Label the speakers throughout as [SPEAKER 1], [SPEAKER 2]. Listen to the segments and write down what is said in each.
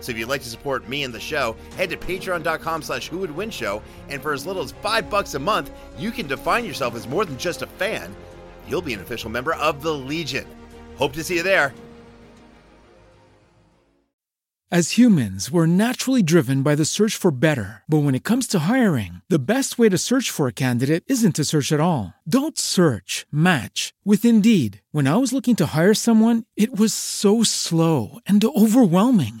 [SPEAKER 1] So if you'd like to support me and the show, head to patreon.com slash who would win show, and for as little as five bucks a month, you can define yourself as more than just a fan. You'll be an official member of the Legion. Hope to see you there.
[SPEAKER 2] As humans, we're naturally driven by the search for better. But when it comes to hiring, the best way to search for a candidate isn't to search at all. Don't search, match with Indeed. When I was looking to hire someone, it was so slow and overwhelming.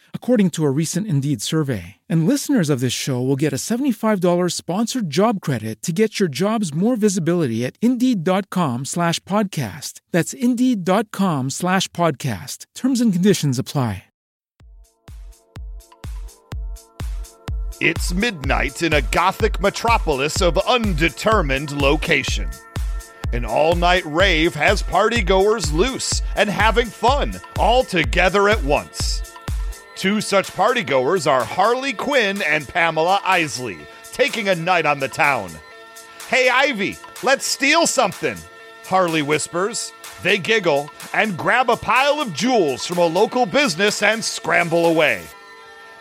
[SPEAKER 2] according to a recent Indeed survey. And listeners of this show will get a $75 sponsored job credit to get your jobs more visibility at Indeed.com slash podcast. That's Indeed.com slash podcast. Terms and conditions apply.
[SPEAKER 3] It's midnight in a gothic metropolis of undetermined location. An all night rave has partygoers loose and having fun all together at once. Two such partygoers are Harley Quinn and Pamela Isley, taking a night on the town. Hey, Ivy, let's steal something, Harley whispers. They giggle and grab a pile of jewels from a local business and scramble away.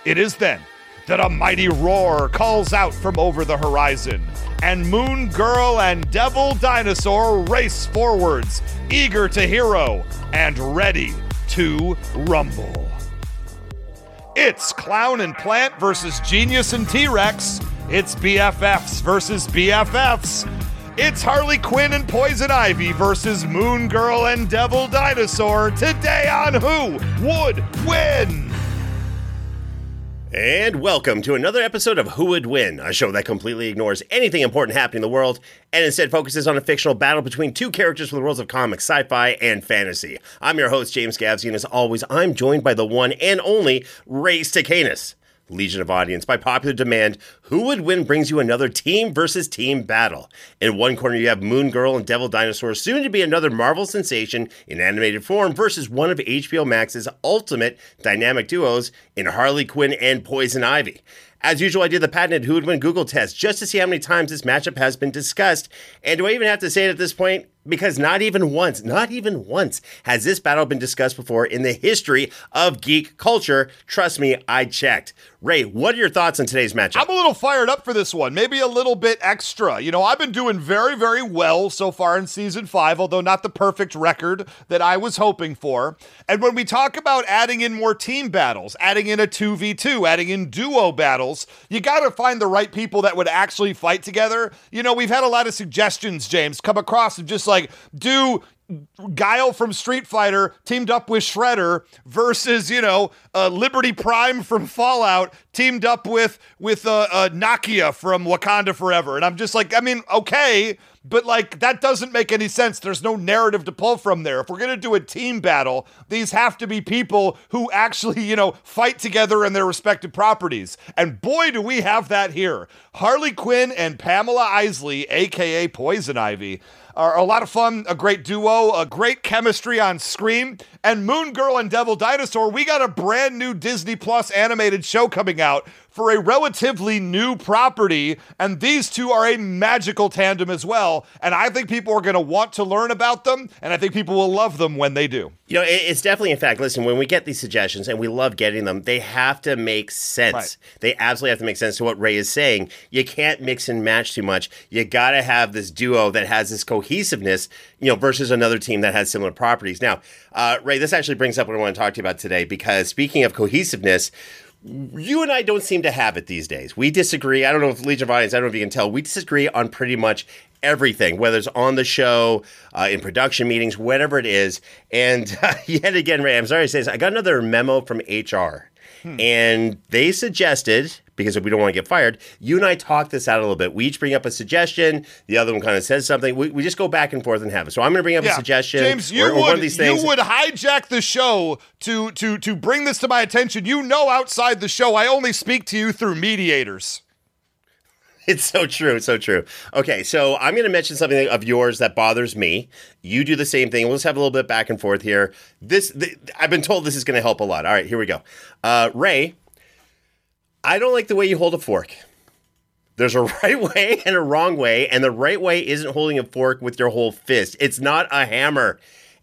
[SPEAKER 3] It is then that a mighty roar calls out from over the horizon, and Moon Girl and Devil Dinosaur race forwards, eager to hero and ready to rumble. It's Clown and Plant versus Genius and T Rex. It's BFFs versus BFFs. It's Harley Quinn and Poison Ivy versus Moon Girl and Devil Dinosaur today on Who Would Win?
[SPEAKER 1] And welcome to another episode of Who Would Win, a show that completely ignores anything important happening in the world and instead focuses on a fictional battle between two characters from the worlds of comics, sci fi, and fantasy. I'm your host, James Gavsie, and as always, I'm joined by the one and only Ray Stakenas. Legion of Audience. By popular demand, Who Would Win brings you another team versus team battle. In one corner, you have Moon Girl and Devil Dinosaur, soon to be another Marvel sensation in animated form, versus one of HBO Max's ultimate dynamic duos in Harley Quinn and Poison Ivy. As usual, I did the patented Who Would Win Google test just to see how many times this matchup has been discussed. And do I even have to say it at this point? Because not even once, not even once has this battle been discussed before in the history of geek culture. Trust me, I checked. Ray, what are your thoughts on today's matchup?
[SPEAKER 3] I'm a little fired up for this one, maybe a little bit extra. You know, I've been doing very, very well so far in season five, although not the perfect record that I was hoping for. And when we talk about adding in more team battles, adding in a 2v2, adding in duo battles, you got to find the right people that would actually fight together. You know, we've had a lot of suggestions, James, come across of just like do Guile from Street Fighter teamed up with Shredder versus you know uh, Liberty Prime from Fallout teamed up with with uh, uh, Nakia from Wakanda Forever, and I'm just like, I mean, okay, but like that doesn't make any sense. There's no narrative to pull from there. If we're gonna do a team battle, these have to be people who actually you know fight together in their respective properties, and boy, do we have that here. Harley Quinn and Pamela Isley, aka Poison Ivy are a lot of fun, a great duo, a great chemistry on screen. And Moon Girl and Devil Dinosaur, we got a brand new Disney Plus animated show coming out for a relatively new property. And these two are a magical tandem as well. And I think people are going to want to learn about them. And I think people will love them when they do.
[SPEAKER 1] You know, it's definitely, in fact, listen, when we get these suggestions and we love getting them, they have to make sense. Right. They absolutely have to make sense to what Ray is saying. You can't mix and match too much. You got to have this duo that has this cohesiveness, you know, versus another team that has similar properties. Now, uh, Ray, this actually brings up what I want to talk to you about today because speaking of cohesiveness, you and I don't seem to have it these days. We disagree. I don't know if Legion of Audience, I don't know if you can tell, we disagree on pretty much everything, whether it's on the show, uh, in production meetings, whatever it is. And uh, yet again, Ray, I'm sorry to say this, I got another memo from HR. Hmm. And they suggested, because we don't want to get fired, you and I talk this out a little bit. We each bring up a suggestion. The other one kind of says something. We, we just go back and forth and have it. So I'm going to bring up yeah. a suggestion.
[SPEAKER 3] James, you, or, or would, you would hijack the show to, to, to bring this to my attention. You know, outside the show, I only speak to you through mediators.
[SPEAKER 1] It's so true. It's so true. Okay, so I'm going to mention something of yours that bothers me. You do the same thing. We'll just have a little bit back and forth here. This, the, I've been told this is going to help a lot. All right, here we go. Uh, Ray, I don't like the way you hold a fork. There's a right way and a wrong way, and the right way isn't holding a fork with your whole fist. It's not a hammer.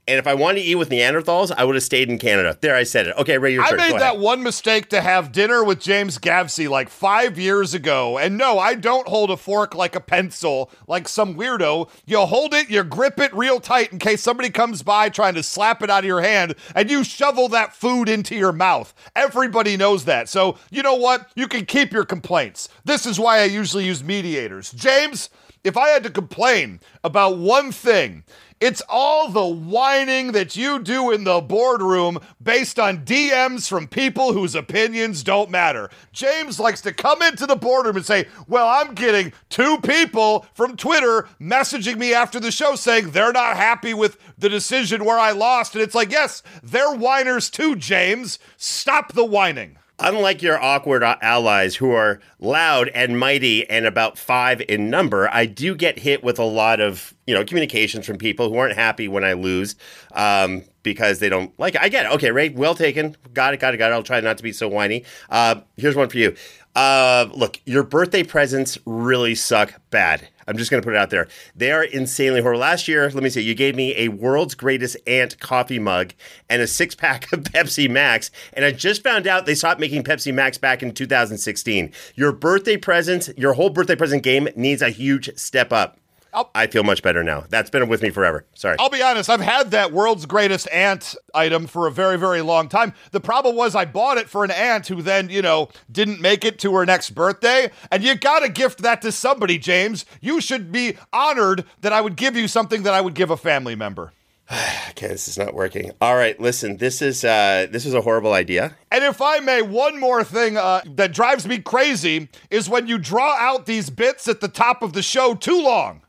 [SPEAKER 1] And if I wanted to eat with Neanderthals, I would have stayed in Canada. There, I said it. Okay, Ray, your
[SPEAKER 3] I
[SPEAKER 1] turn.
[SPEAKER 3] I made that one mistake to have dinner with James Gavsie like five years ago. And no, I don't hold a fork like a pencil, like some weirdo. You hold it, you grip it real tight in case somebody comes by trying to slap it out of your hand, and you shovel that food into your mouth. Everybody knows that. So, you know what? You can keep your complaints. This is why I usually use mediators. James, if I had to complain about one thing, it's all the whining that you do in the boardroom based on DMs from people whose opinions don't matter. James likes to come into the boardroom and say, Well, I'm getting two people from Twitter messaging me after the show saying they're not happy with the decision where I lost. And it's like, Yes, they're whiners too, James. Stop the whining.
[SPEAKER 1] Unlike your awkward allies who are loud and mighty and about five in number, I do get hit with a lot of you know communications from people who aren't happy when I lose um, because they don't like it. I get it. Okay, Ray, well taken. Got it. Got it. Got it. I'll try not to be so whiny. Uh, here's one for you. Uh, look, your birthday presents really suck bad. I'm just going to put it out there. They are insanely horrible. Last year, let me see, you gave me a world's greatest ant coffee mug and a six pack of Pepsi Max. And I just found out they stopped making Pepsi Max back in 2016. Your birthday present, your whole birthday present game needs a huge step up. I'll, I feel much better now. That's been with me forever. Sorry.
[SPEAKER 3] I'll be honest. I've had that world's greatest ant item for a very, very long time. The problem was I bought it for an aunt who then, you know, didn't make it to her next birthday. And you got to gift that to somebody, James. You should be honored that I would give you something that I would give a family member.
[SPEAKER 1] okay, this is not working. All right, listen, this is uh, this is a horrible idea.
[SPEAKER 3] And if I may, one more thing uh, that drives me crazy is when you draw out these bits at the top of the show too long.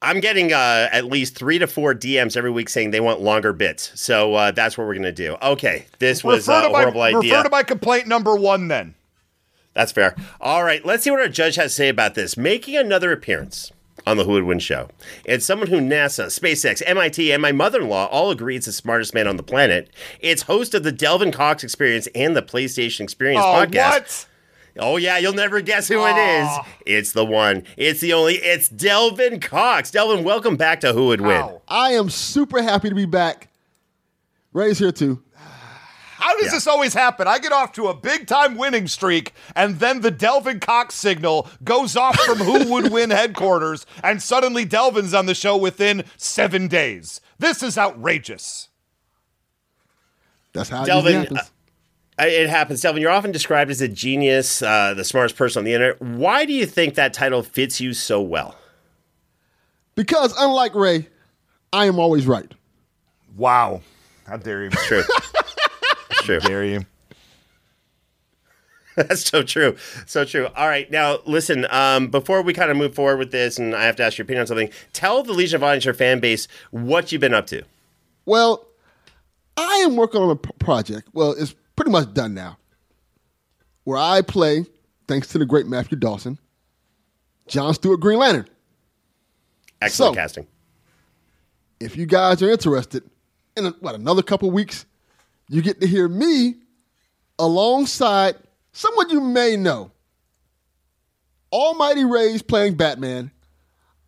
[SPEAKER 1] I'm getting uh, at least three to four DMs every week saying they want longer bits. So uh, that's what we're going to do. Okay. This was uh, a horrible idea.
[SPEAKER 3] Refer to my complaint number one then.
[SPEAKER 1] That's fair. All right. Let's see what our judge has to say about this. Making another appearance on the Who Would Win show. It's someone who NASA, SpaceX, MIT, and my mother in law all agree is the smartest man on the planet. It's host of the Delvin Cox Experience and the PlayStation Experience
[SPEAKER 3] oh,
[SPEAKER 1] podcast.
[SPEAKER 3] What?
[SPEAKER 1] Oh yeah, you'll never guess who Aww. it is. It's the one. It's the only. It's Delvin Cox. Delvin, welcome back to Who Would Win. Ow.
[SPEAKER 4] I am super happy to be back. Ray's here too.
[SPEAKER 3] How does yeah. this always happen? I get off to a big time winning streak, and then the Delvin Cox signal goes off from Who Would Win headquarters, and suddenly Delvin's on the show within seven days. This is outrageous.
[SPEAKER 4] That's how Delvin. It happens.
[SPEAKER 1] It happens, Delvin. You're often described as a genius, uh, the smartest person on the internet. Why do you think that title fits you so well?
[SPEAKER 4] Because unlike Ray, I am always right.
[SPEAKER 3] Wow. How dare you?
[SPEAKER 1] It's true. true.
[SPEAKER 3] How dare you?
[SPEAKER 1] That's so true. So true. All right. Now, listen, um, before we kind of move forward with this, and I have to ask your opinion on something, tell the Legion of Audience, your fan base, what you've been up to.
[SPEAKER 4] Well, I am working on a project. Well, it's pretty much done now. Where I play, thanks to the great Matthew Dawson, John Stewart Green Lantern.
[SPEAKER 1] Excellent so, casting.
[SPEAKER 4] If you guys are interested, in what another couple weeks, you get to hear me alongside someone you may know. Almighty Ray's playing Batman.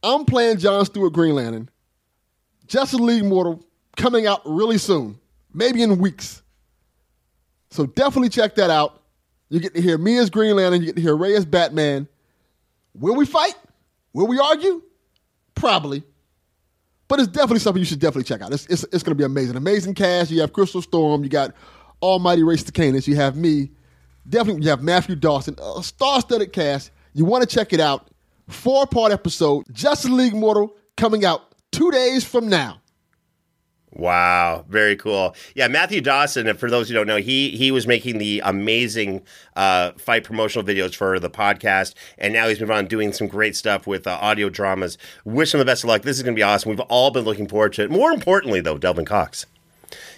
[SPEAKER 4] I'm playing John Stewart Green Lantern. Justice League Mortal coming out really soon, maybe in weeks. So definitely check that out. You get to hear me as Green Lantern. You get to hear Ray as Batman. Will we fight? Will we argue? Probably. But it's definitely something you should definitely check out. It's, it's, it's going to be amazing. Amazing cast. You have Crystal Storm. You got Almighty Ray Stakenas. You have me. Definitely, you have Matthew Dawson. A star-studded cast. You want to check it out. four part episode, Justice League Mortal, coming out two days from now.
[SPEAKER 1] Wow, very cool. Yeah, Matthew Dawson. For those who don't know, he he was making the amazing uh, fight promotional videos for the podcast, and now he's moved on doing some great stuff with uh, audio dramas. Wish him the best of luck. This is going to be awesome. We've all been looking forward to it. More importantly, though, Delvin Cox,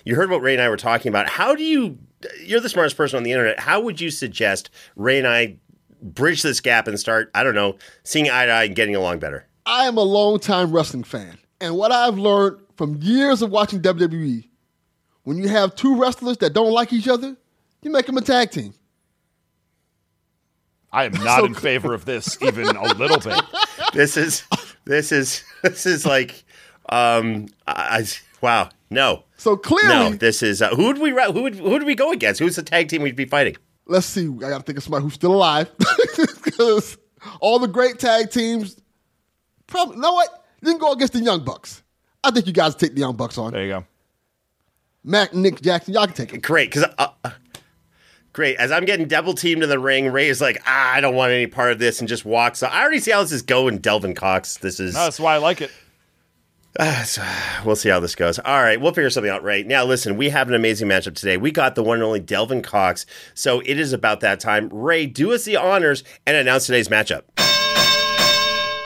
[SPEAKER 1] you heard what Ray and I were talking about. How do you? You're the smartest person on the internet. How would you suggest Ray and I bridge this gap and start? I don't know, seeing eye to eye and getting along better.
[SPEAKER 4] I am a longtime wrestling fan, and what I've learned from years of watching WWE, when you have two wrestlers that don't like each other, you make them a tag team.
[SPEAKER 3] I am not so in favor of this even a little bit.
[SPEAKER 1] This is this is this is like um I, wow no.
[SPEAKER 4] So clearly,
[SPEAKER 1] no. This is uh, who would we who would who would we go against? Who's the tag team we'd be fighting?
[SPEAKER 4] Let's see. I got to think of somebody who's still alive because all the great tag teams. Probably. You know what? You can go against the Young Bucks. I think you guys take the Young Bucks on.
[SPEAKER 3] There you go.
[SPEAKER 4] Matt, Nick Jackson, y'all can take it.
[SPEAKER 1] Great, because uh, uh, great. As I'm getting double teamed in the ring, Ray is like, ah, I don't want any part of this, and just walks. I already see how this is going. Delvin Cox. This is.
[SPEAKER 3] No, that's why I like it.
[SPEAKER 1] Uh, so we'll see how this goes. All right, we'll figure something out. Right now, listen, we have an amazing matchup today. We got the one and only Delvin Cox, so it is about that time. Ray, do us the honors and announce today's matchup.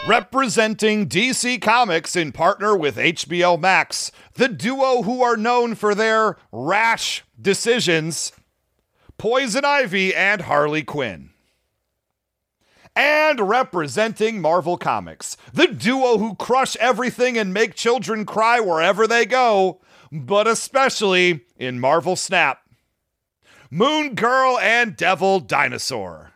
[SPEAKER 3] Representing DC Comics in partner with HBO Max, the duo who are known for their rash decisions, Poison Ivy and Harley Quinn. And representing Marvel Comics, the duo who crush everything and make children cry wherever they go, but especially in Marvel Snap. Moon Girl and Devil Dinosaur.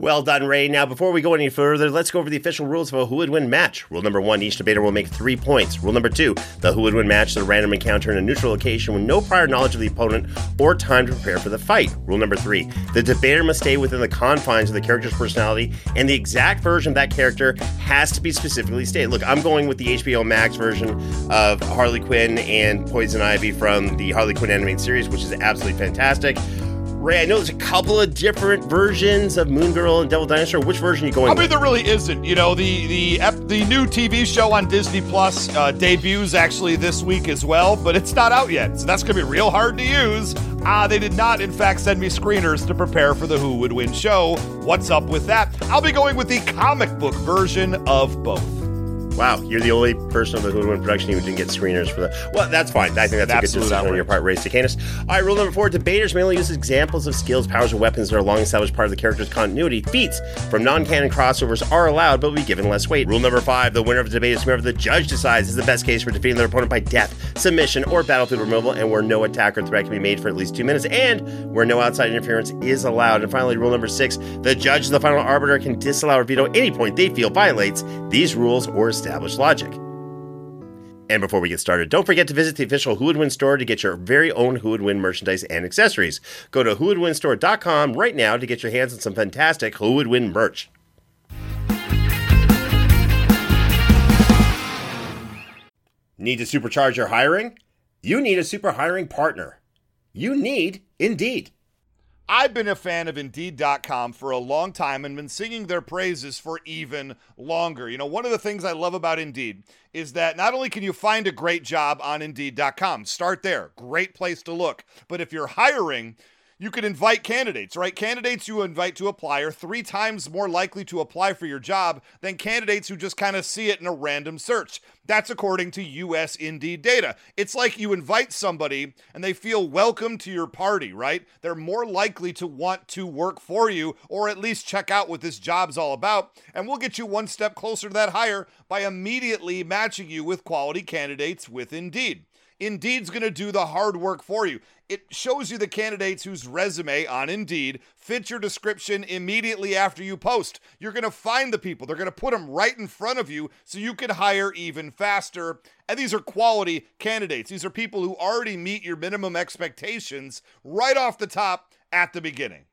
[SPEAKER 1] Well done, Ray. Now, before we go any further, let's go over the official rules of a who would win match. Rule number one each debater will make three points. Rule number two the who would win match is a random encounter in a neutral location with no prior knowledge of the opponent or time to prepare for the fight. Rule number three the debater must stay within the confines of the character's personality, and the exact version of that character has to be specifically stated. Look, I'm going with the HBO Max version of Harley Quinn and Poison Ivy from the Harley Quinn animated series, which is absolutely fantastic. Ray, I know there's a couple of different versions of Moon Girl and Devil Dinosaur. Which version are you going?
[SPEAKER 3] I mean,
[SPEAKER 1] with?
[SPEAKER 3] there really isn't. You know, the the the new TV show on Disney Plus uh, debuts actually this week as well, but it's not out yet, so that's gonna be real hard to use. Ah, uh, they did not, in fact, send me screeners to prepare for the Who Would Win show. What's up with that? I'll be going with the comic book version of both.
[SPEAKER 1] Wow, you're the only person on the Who Win production who didn't get screeners for that. Well, that's fine. I think that's Absolute a good decision on your part, Ray Stakenas. All right, rule number four: debaters may only use examples of skills, powers, or weapons that are long established part of the character's continuity. Feats from non-canon crossovers are allowed, but will be given less weight. Rule number five: the winner of the debate is whoever the judge decides is the best case for defeating their opponent by death, submission, or battlefield removal, and where no attack or threat can be made for at least two minutes, and where no outside interference is allowed. And finally, rule number six: the judge, the final arbiter, can disallow or veto any point they feel violates these rules or established logic. And before we get started, don't forget to visit the official Who Would Win store to get your very own Who Would Win merchandise and accessories. Go to whowouldwinstore.com right now to get your hands on some fantastic Who Would Win merch. Need to supercharge your hiring? You need a super hiring partner. You need Indeed.
[SPEAKER 3] I've been a fan of Indeed.com for a long time and been singing their praises for even longer. You know, one of the things I love about Indeed is that not only can you find a great job on Indeed.com, start there, great place to look, but if you're hiring, you can invite candidates, right? Candidates you invite to apply are three times more likely to apply for your job than candidates who just kind of see it in a random search. That's according to US Indeed data. It's like you invite somebody and they feel welcome to your party, right? They're more likely to want to work for you or at least check out what this job's all about. And we'll get you one step closer to that hire by immediately matching you with quality candidates with Indeed. Indeed's going to do the hard work for you. It shows you the candidates whose resume on Indeed fits your description immediately after you post. You're going to find the people, they're going to put them right in front of you so you can hire even faster. And these are quality candidates. These are people who already meet your minimum expectations right off the top at the beginning.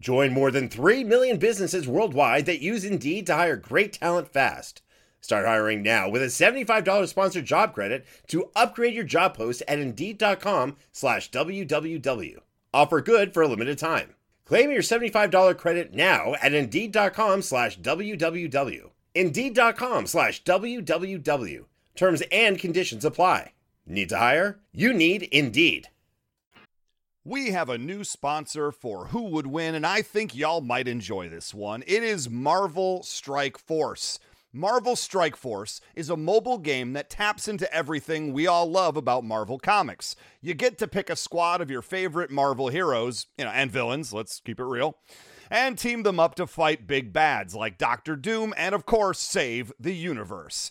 [SPEAKER 1] Join more than 3 million businesses worldwide that use Indeed to hire great talent fast. Start hiring now with a $75 sponsored job credit to upgrade your job post at Indeed.com slash WWW. Offer good for a limited time. Claim your $75 credit now at Indeed.com slash WWW. Indeed.com slash WWW. Terms and conditions apply. Need to hire? You need Indeed.
[SPEAKER 3] We have a new sponsor for Who Would Win, and I think y'all might enjoy this one. It is Marvel Strike Force. Marvel Strike Force is a mobile game that taps into everything we all love about Marvel Comics. You get to pick a squad of your favorite Marvel heroes, you know, and villains, let's keep it real, and team them up to fight big bads like Doctor Doom and, of course, save the universe.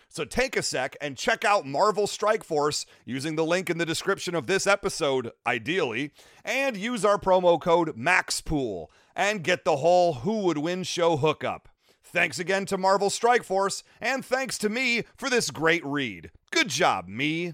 [SPEAKER 3] So take a sec and check out Marvel Strike Force using the link in the description of this episode, ideally, and use our promo code MAXPOOL and get the whole Who Would Win show hookup. Thanks again to Marvel Strike Force, and thanks to me for this great read. Good job, me.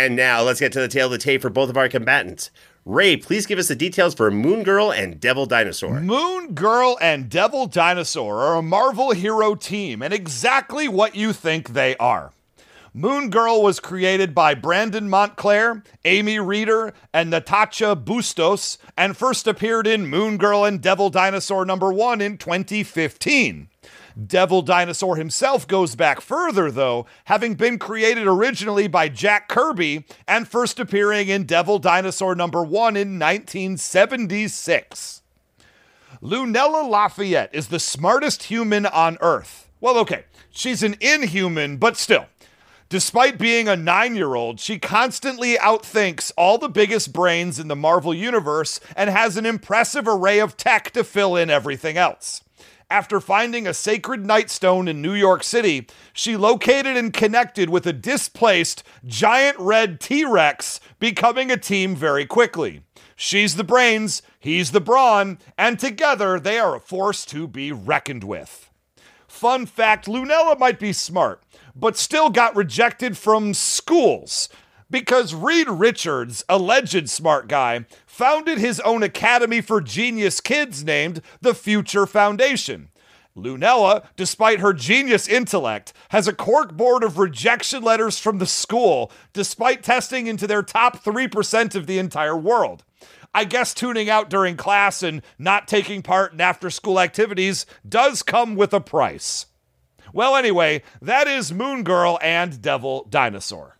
[SPEAKER 1] And now let's get to the tail of the tape for both of our combatants. Ray, please give us the details for Moon Girl and Devil Dinosaur.
[SPEAKER 3] Moon Girl and Devil Dinosaur are a Marvel hero team, and exactly what you think they are. Moon Girl was created by Brandon Montclare, Amy Reeder, and Natacha Bustos, and first appeared in Moon Girl and Devil Dinosaur number one in 2015. Devil Dinosaur himself goes back further, though, having been created originally by Jack Kirby and first appearing in Devil Dinosaur number one in 1976. Lunella Lafayette is the smartest human on Earth. Well, okay, she's an inhuman, but still. Despite being a nine year old, she constantly outthinks all the biggest brains in the Marvel Universe and has an impressive array of tech to fill in everything else. After finding a sacred nightstone in New York City, she located and connected with a displaced giant red T Rex, becoming a team very quickly. She's the brains, he's the brawn, and together they are a force to be reckoned with. Fun fact Lunella might be smart, but still got rejected from schools because Reed Richards, alleged smart guy, founded his own academy for genius kids named the Future Foundation. Lunella, despite her genius intellect, has a cork board of rejection letters from the school, despite testing into their top 3% of the entire world. I guess tuning out during class and not taking part in after school activities does come with a price. Well, anyway, that is Moon Girl and Devil Dinosaur.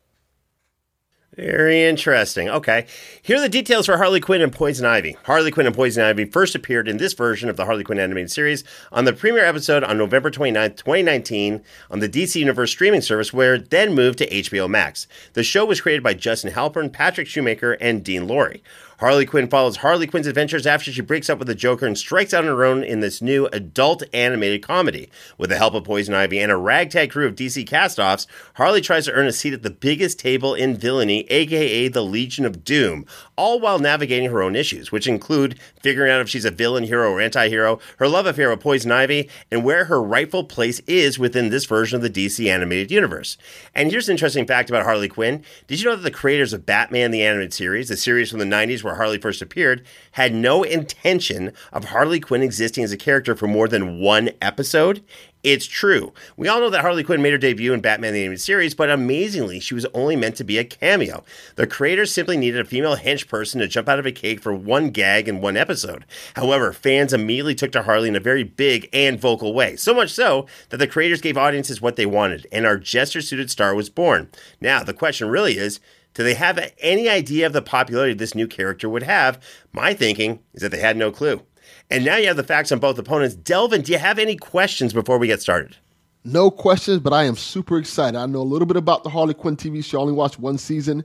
[SPEAKER 1] Very interesting. Okay. Here are the details for Harley Quinn and Poison Ivy. Harley Quinn and Poison Ivy first appeared in this version of the Harley Quinn animated series on the premiere episode on November 29th, 2019 on the DC Universe streaming service, where it then moved to HBO Max. The show was created by Justin Halpern, Patrick Schumacker, and Dean Lorey. Harley Quinn follows Harley Quinn's adventures after she breaks up with the Joker and strikes out on her own in this new adult animated comedy. With the help of Poison Ivy and a ragtag crew of DC castoffs, Harley tries to earn a seat at the biggest table in villainy, aka the Legion of Doom, all while navigating her own issues, which include figuring out if she's a villain, hero, or anti hero, her love affair with Poison Ivy, and where her rightful place is within this version of the DC animated universe. And here's an interesting fact about Harley Quinn. Did you know that the creators of Batman the Animated Series, the series from the 90s where where Harley first appeared, had no intention of Harley Quinn existing as a character for more than one episode. It's true. We all know that Harley Quinn made her debut in Batman the Animated Series, but amazingly, she was only meant to be a cameo. The creators simply needed a female hench person to jump out of a cake for one gag in one episode. However, fans immediately took to Harley in a very big and vocal way, so much so that the creators gave audiences what they wanted, and our jester suited star was born. Now, the question really is, do they have any idea of the popularity this new character would have? My thinking is that they had no clue. And now you have the facts on both opponents. Delvin, do you have any questions before we get started?
[SPEAKER 4] No questions, but I am super excited. I know a little bit about the Harley Quinn TV show. I only watched one season.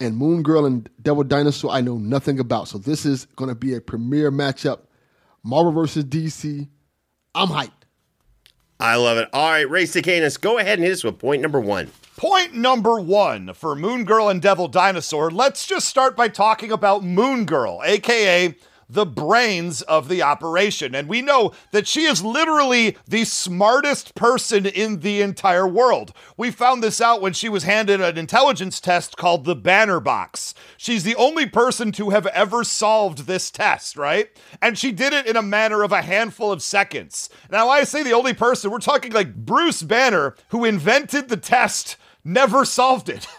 [SPEAKER 4] And Moon Girl and Devil Dinosaur, I know nothing about. So this is going to be a premier matchup. Marvel versus DC. I'm hyped.
[SPEAKER 1] I love it. All right, Ray Canis, go ahead and hit us with point number one.
[SPEAKER 3] Point number one for Moon Girl and Devil Dinosaur. Let's just start by talking about Moon Girl, aka the brains of the operation. And we know that she is literally the smartest person in the entire world. We found this out when she was handed an intelligence test called the Banner Box. She's the only person to have ever solved this test, right? And she did it in a matter of a handful of seconds. Now, I say the only person, we're talking like Bruce Banner, who invented the test, never solved it.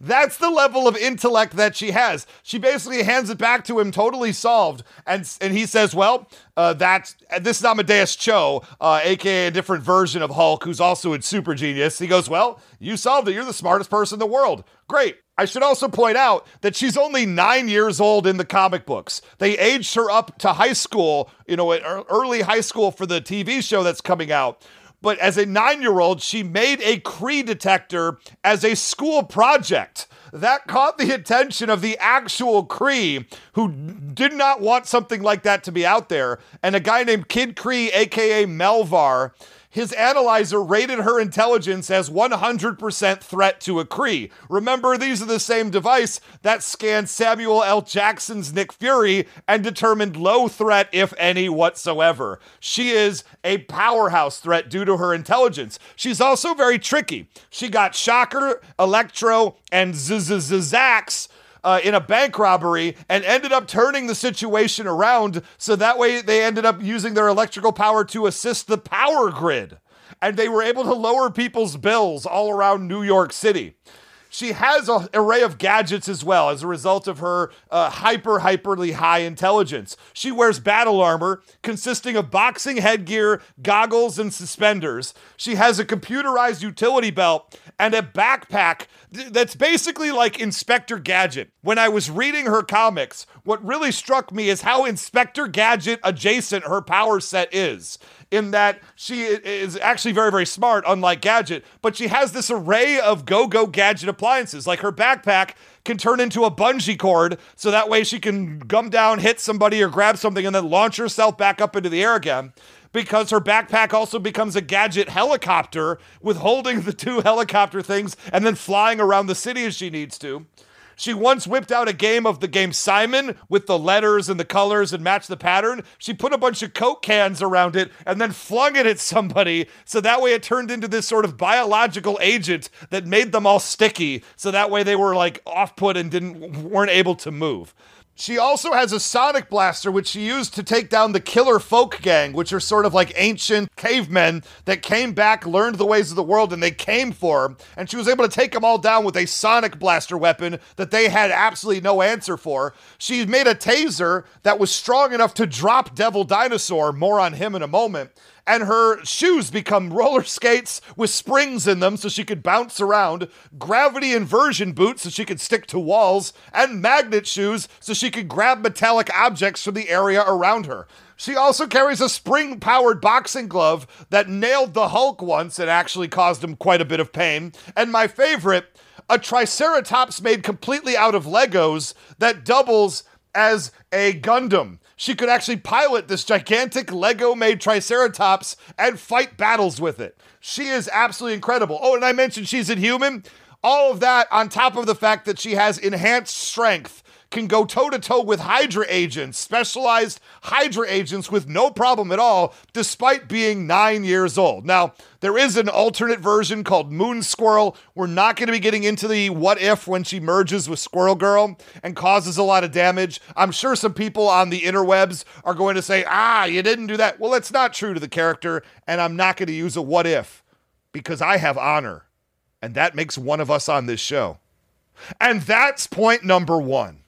[SPEAKER 3] That's the level of intellect that she has. She basically hands it back to him, totally solved, and and he says, "Well, uh, that's this is Amadeus Cho, uh, aka a different version of Hulk, who's also a super genius." He goes, "Well, you solved it. You're the smartest person in the world. Great." I should also point out that she's only nine years old in the comic books. They aged her up to high school, you know, early high school for the TV show that's coming out but as a nine year old, she made a Kree detector as a school project. That caught the attention of the actual Kree, who did not want something like that to be out there. And a guy named Kid Kree, aka Melvar, his analyzer rated her intelligence as 100% threat to a Kree. Remember, these are the same device that scanned Samuel L. Jackson's Nick Fury and determined low threat, if any, whatsoever. She is a powerhouse threat due to her intelligence. She's also very tricky. She got Shocker, Electro, and Zax uh, in a bank robbery and ended up turning the situation around. So that way they ended up using their electrical power to assist the power grid. And they were able to lower people's bills all around New York City. She has an array of gadgets as well as a result of her uh, hyper, hyperly high intelligence. She wears battle armor consisting of boxing headgear, goggles, and suspenders. She has a computerized utility belt and a backpack that's basically like Inspector Gadget. When I was reading her comics, what really struck me is how Inspector Gadget adjacent her power set is in that she is actually very, very smart, unlike Gadget, but she has this array of go go gadget appliances. Like her backpack can turn into a bungee cord, so that way she can gum down, hit somebody, or grab something, and then launch herself back up into the air again. Because her backpack also becomes a gadget helicopter with holding the two helicopter things and then flying around the city as she needs to. She once whipped out a game of the game Simon with the letters and the colors and matched the pattern. She put a bunch of Coke cans around it and then flung it at somebody. So that way it turned into this sort of biological agent that made them all sticky. So that way they were like off put and didn't weren't able to move. She also has a sonic blaster, which she used to take down the killer folk gang, which are sort of like ancient cavemen that came back, learned the ways of the world, and they came for her. And she was able to take them all down with a sonic blaster weapon that they had absolutely no answer for. She made a taser that was strong enough to drop Devil Dinosaur. More on him in a moment and her shoes become roller skates with springs in them so she could bounce around, gravity inversion boots so she could stick to walls, and magnet shoes so she could grab metallic objects from the area around her. She also carries a spring powered boxing glove that nailed the Hulk once and actually caused him quite a bit of pain. And my favorite, a Triceratops made completely out of Legos that doubles as a Gundam. She could actually pilot this gigantic Lego made Triceratops and fight battles with it. She is absolutely incredible. Oh, and I mentioned she's inhuman. All of that on top of the fact that she has enhanced strength can go toe to toe with Hydra agents, specialized Hydra agents with no problem at all, despite being nine years old. Now, there is an alternate version called Moon Squirrel. We're not going to be getting into the what if when she merges with Squirrel Girl and causes a lot of damage. I'm sure some people on the interwebs are going to say, ah, you didn't do that. Well, it's not true to the character, and I'm not going to use a what if because I have honor, and that makes one of us on this show. And that's point number one.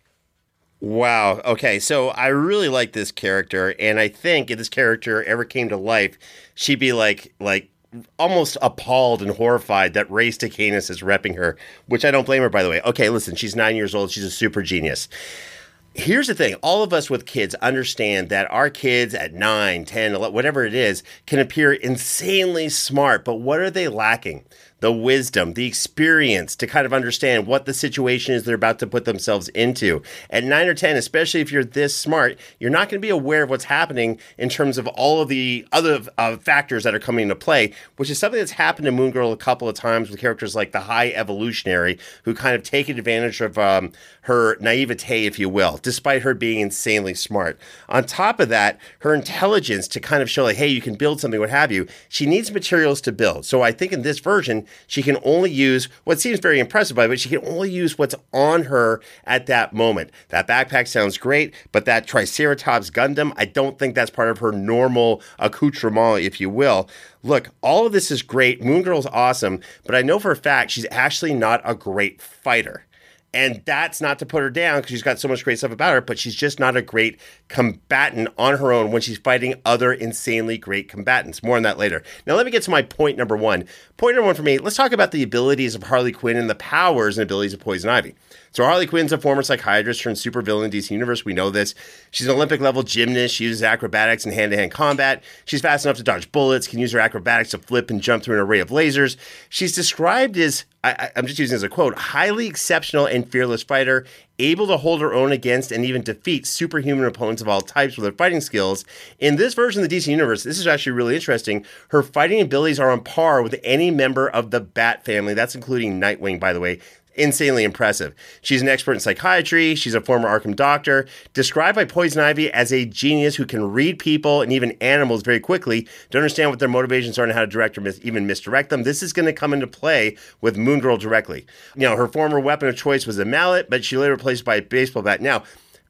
[SPEAKER 1] Wow. Okay. So I really like this character, and I think if this character ever came to life, she'd be like like almost appalled and horrified that Ray Stakenas is repping her, which I don't blame her, by the way. Okay, listen, she's nine years old. She's a super genius. Here's the thing all of us with kids understand that our kids at 9, 10, 11, whatever it is, can appear insanely smart, but what are they lacking? The wisdom, the experience to kind of understand what the situation is they're about to put themselves into. At nine or 10, especially if you're this smart, you're not going to be aware of what's happening in terms of all of the other uh, factors that are coming into play, which is something that's happened to Moon Girl a couple of times with characters like the High Evolutionary, who kind of take advantage of um, her naivete, if you will, despite her being insanely smart. On top of that, her intelligence to kind of show, like, hey, you can build something, what have you, she needs materials to build. So I think in this version, she can only use what seems very impressive by, but she can only use what's on her at that moment. That backpack sounds great, but that Triceratops Gundam, I don't think that's part of her normal accoutrement, if you will. Look, all of this is great. Moon Girl's awesome, but I know for a fact she's actually not a great fighter. And that's not to put her down because she's got so much great stuff about her, but she's just not a great combatant on her own when she's fighting other insanely great combatants. More on that later. Now, let me get to my point number one. Point number one for me let's talk about the abilities of Harley Quinn and the powers and abilities of Poison Ivy. So Harley Quinn's a former psychiatrist turned supervillain in DC Universe. We know this. She's an Olympic level gymnast. She uses acrobatics and hand to hand combat. She's fast enough to dodge bullets, can use her acrobatics to flip and jump through an array of lasers. She's described as, I, am just using as a quote, highly exceptional and fearless fighter, able to hold her own against and even defeat superhuman opponents of all types with her fighting skills. In this version of the DC Universe, this is actually really interesting. Her fighting abilities are on par with any member of the Bat family. That's including Nightwing, by the way insanely impressive. She's an expert in psychiatry. She's a former Arkham doctor, described by Poison Ivy as a genius who can read people and even animals very quickly to understand what their motivations are and how to direct or mis- even misdirect them. This is going to come into play with Moon Girl directly. You know, her former weapon of choice was a mallet, but she later replaced by a baseball bat. Now,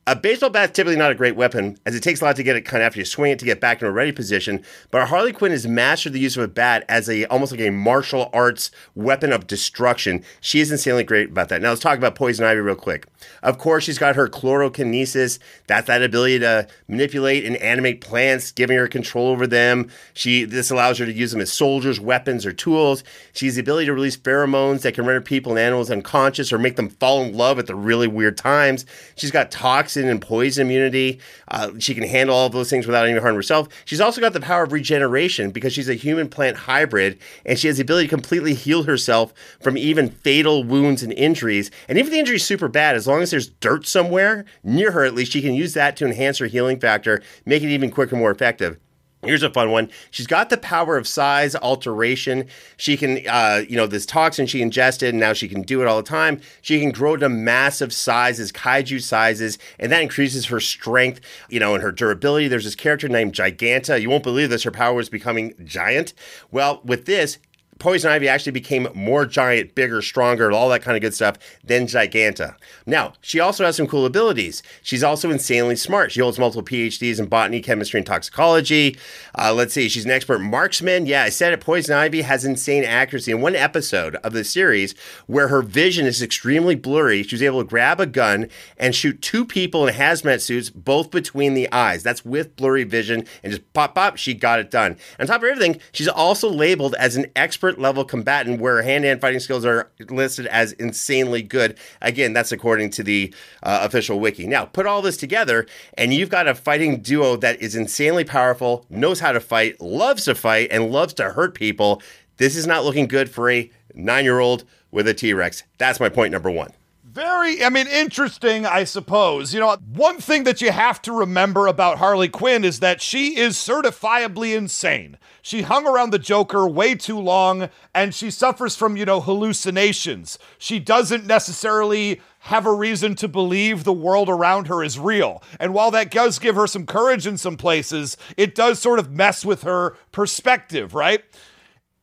[SPEAKER 1] a baseball bat typically not a great weapon, as it takes a lot to get it kind of after you swing it to get back in a ready position. But Harley Quinn has mastered the use of a bat as a almost like a martial arts weapon of destruction. She is insanely great about that. Now let's talk about Poison Ivy real quick. Of course, she's got her chlorokinesis. That's that ability to manipulate and animate plants, giving her control over them. She this allows her to use them as soldiers, weapons, or tools. She has the ability to release pheromones that can render people and animals unconscious or make them fall in love at the really weird times. She's got toxins toxin and poison immunity. Uh, she can handle all those things without any harm herself. She's also got the power of regeneration because she's a human plant hybrid and she has the ability to completely heal herself from even fatal wounds and injuries. And even if the injury is super bad, as long as there's dirt somewhere near her, at least she can use that to enhance her healing factor, make it even quicker, and more effective. Here's a fun one. She's got the power of size alteration. She can, uh, you know, this toxin she ingested, and now she can do it all the time. She can grow to massive sizes, kaiju sizes, and that increases her strength, you know, and her durability. There's this character named Giganta. You won't believe this. Her power is becoming giant. Well, with this, Poison Ivy actually became more giant, bigger, stronger, all that kind of good stuff than Giganta. Now, she also has some cool abilities. She's also insanely smart. She holds multiple PhDs in botany, chemistry, and toxicology. Uh, let's see, she's an expert marksman. Yeah, I said it. Poison Ivy has insane accuracy. In one episode of the series where her vision is extremely blurry, she was able to grab a gun and shoot two people in hazmat suits, both between the eyes. That's with blurry vision, and just pop, pop, she got it done. On top of everything, she's also labeled as an expert expert level combatant where hand to hand fighting skills are listed as insanely good. Again, that's according to the uh, official wiki. Now, put all this together, and you've got a fighting duo that is insanely powerful, knows how to fight, loves to fight, and loves to hurt people. This is not looking good for a nine year old with a T Rex. That's my point number one.
[SPEAKER 3] Very, I mean, interesting, I suppose. You know, one thing that you have to remember about Harley Quinn is that she is certifiably insane. She hung around the Joker way too long and she suffers from, you know, hallucinations. She doesn't necessarily have a reason to believe the world around her is real. And while that does give her some courage in some places, it does sort of mess with her perspective, right?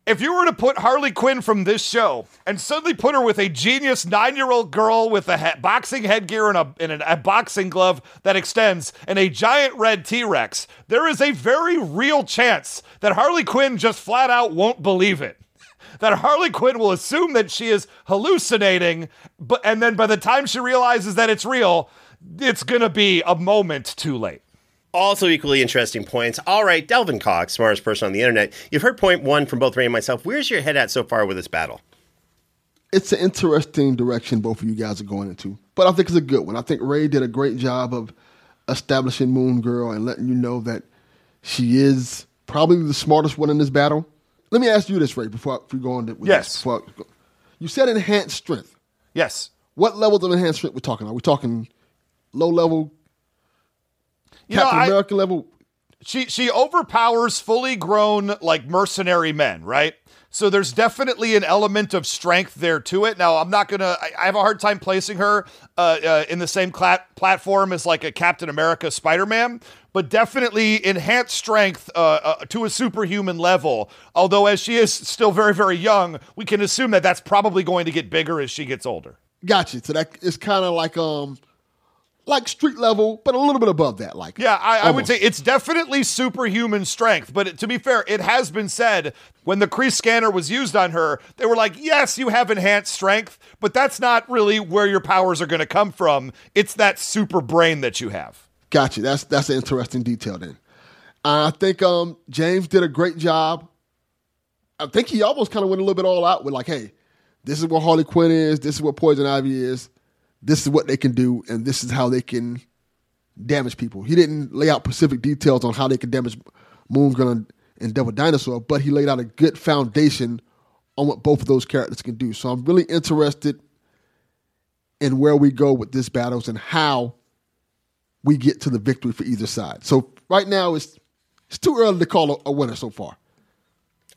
[SPEAKER 3] If you were to put Harley Quinn from this show and suddenly put her with a genius nine year old girl with a boxing headgear and, a, and a, a boxing glove that extends and a giant red T Rex, there is a very real chance that Harley Quinn just flat out won't believe it that Harley Quinn will assume that she is hallucinating, but and then by the time she realizes that it's real, it's gonna be a moment too late.
[SPEAKER 1] Also, equally interesting points. All right, Delvin Cox, smartest person on the internet. You've heard point one from both Ray and myself. Where's your head at so far with this battle?
[SPEAKER 4] It's an interesting direction both of you guys are going into, but I think it's a good one. I think Ray did a great job of establishing Moon Girl and letting you know that she is probably the smartest one in this battle. Let me ask you this, Ray, before we go on with
[SPEAKER 3] yes.
[SPEAKER 4] this. Before, you said enhanced strength.
[SPEAKER 3] Yes.
[SPEAKER 4] What levels of enhanced strength we're talking? Are we talking low level,
[SPEAKER 3] you
[SPEAKER 4] Captain
[SPEAKER 3] know, I,
[SPEAKER 4] America level?
[SPEAKER 3] She she overpowers fully grown like mercenary men, right? So there's definitely an element of strength there to it. Now I'm not gonna. I, I have a hard time placing her uh, uh, in the same cla- platform as like a Captain America, Spider Man, but definitely enhanced strength uh, uh, to a superhuman level. Although as she is still very very young, we can assume that that's probably going to get bigger as she gets older.
[SPEAKER 4] Gotcha. So that is kind of like um like street level, but a little bit above that. Like
[SPEAKER 3] yeah, I, I, would say it's definitely superhuman strength. But to be fair, it has been said when the Kree scanner was used on her, they were like, "Yes, you have enhanced strength, but that's not really where your powers are going to come from. It's that super brain that you have."
[SPEAKER 4] Gotcha. That's that's an interesting detail. Then I think um, James did a great job. I think he almost kind of went a little bit all out with like, "Hey, this is what Harley Quinn is. This is what Poison Ivy is." This is what they can do and this is how they can damage people. He didn't lay out specific details on how they can damage Moon Girl and Devil Dinosaur, but he laid out a good foundation on what both of those characters can do. So I'm really interested in where we go with this battles and how we get to the victory for either side. So right now it's it's too early to call a, a winner so far.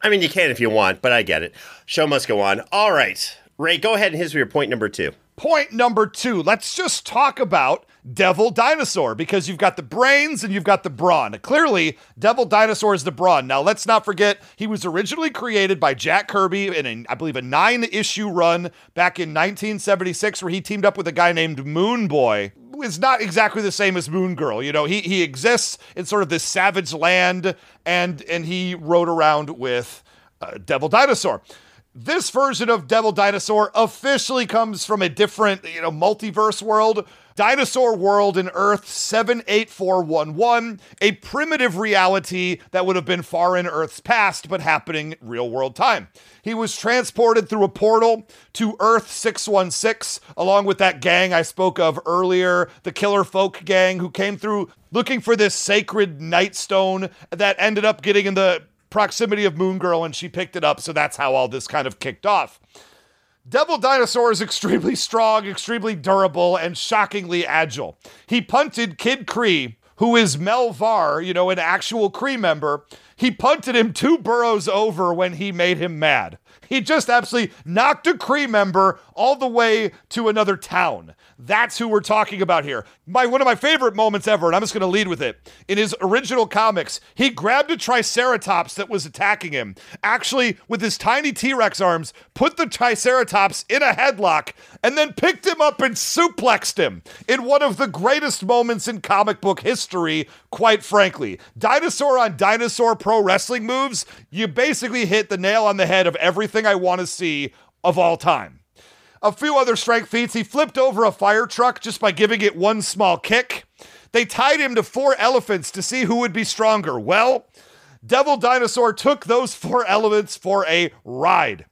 [SPEAKER 1] I mean, you can if you want, but I get it. Show must go on. All right, Ray, go ahead and here's your point number two.
[SPEAKER 3] Point number two, let's just talk about Devil Dinosaur because you've got the brains and you've got the brawn. Clearly, Devil Dinosaur is the brawn. Now, let's not forget, he was originally created by Jack Kirby in, a, I believe, a nine issue run back in 1976 where he teamed up with a guy named Moon Boy. It's not exactly the same as Moon Girl. You know, he, he exists in sort of this savage land and, and he rode around with uh, Devil Dinosaur this version of Devil Dinosaur officially comes from a different, you know, multiverse world. Dinosaur World in Earth 78411, a primitive reality that would have been far in Earth's past, but happening real world time. He was transported through a portal to Earth 616, along with that gang I spoke of earlier, the Killer Folk gang, who came through looking for this sacred nightstone that ended up getting in the proximity of Moon Girl and she picked it up. So that's how all this kind of kicked off. Devil Dinosaur is extremely strong, extremely durable, and shockingly agile. He punted Kid Kree, who is Melvar, you know, an actual Kree member. He punted him two boroughs over when he made him mad. He just absolutely knocked a Kree member all the way to another town. That's who we're talking about here. My one of my favorite moments ever, and I'm just going to lead with it. In his original comics, he grabbed a Triceratops that was attacking him. Actually, with his tiny T-Rex arms, put the Triceratops in a headlock and then picked him up and suplexed him in one of the greatest moments in comic book history, quite frankly. Dinosaur on dinosaur pro wrestling moves, you basically hit the nail on the head of everything I want to see of all time. A few other strength feats. He flipped over a fire truck just by giving it one small kick. They tied him to four elephants to see who would be stronger. Well, Devil Dinosaur took those four elements for a ride.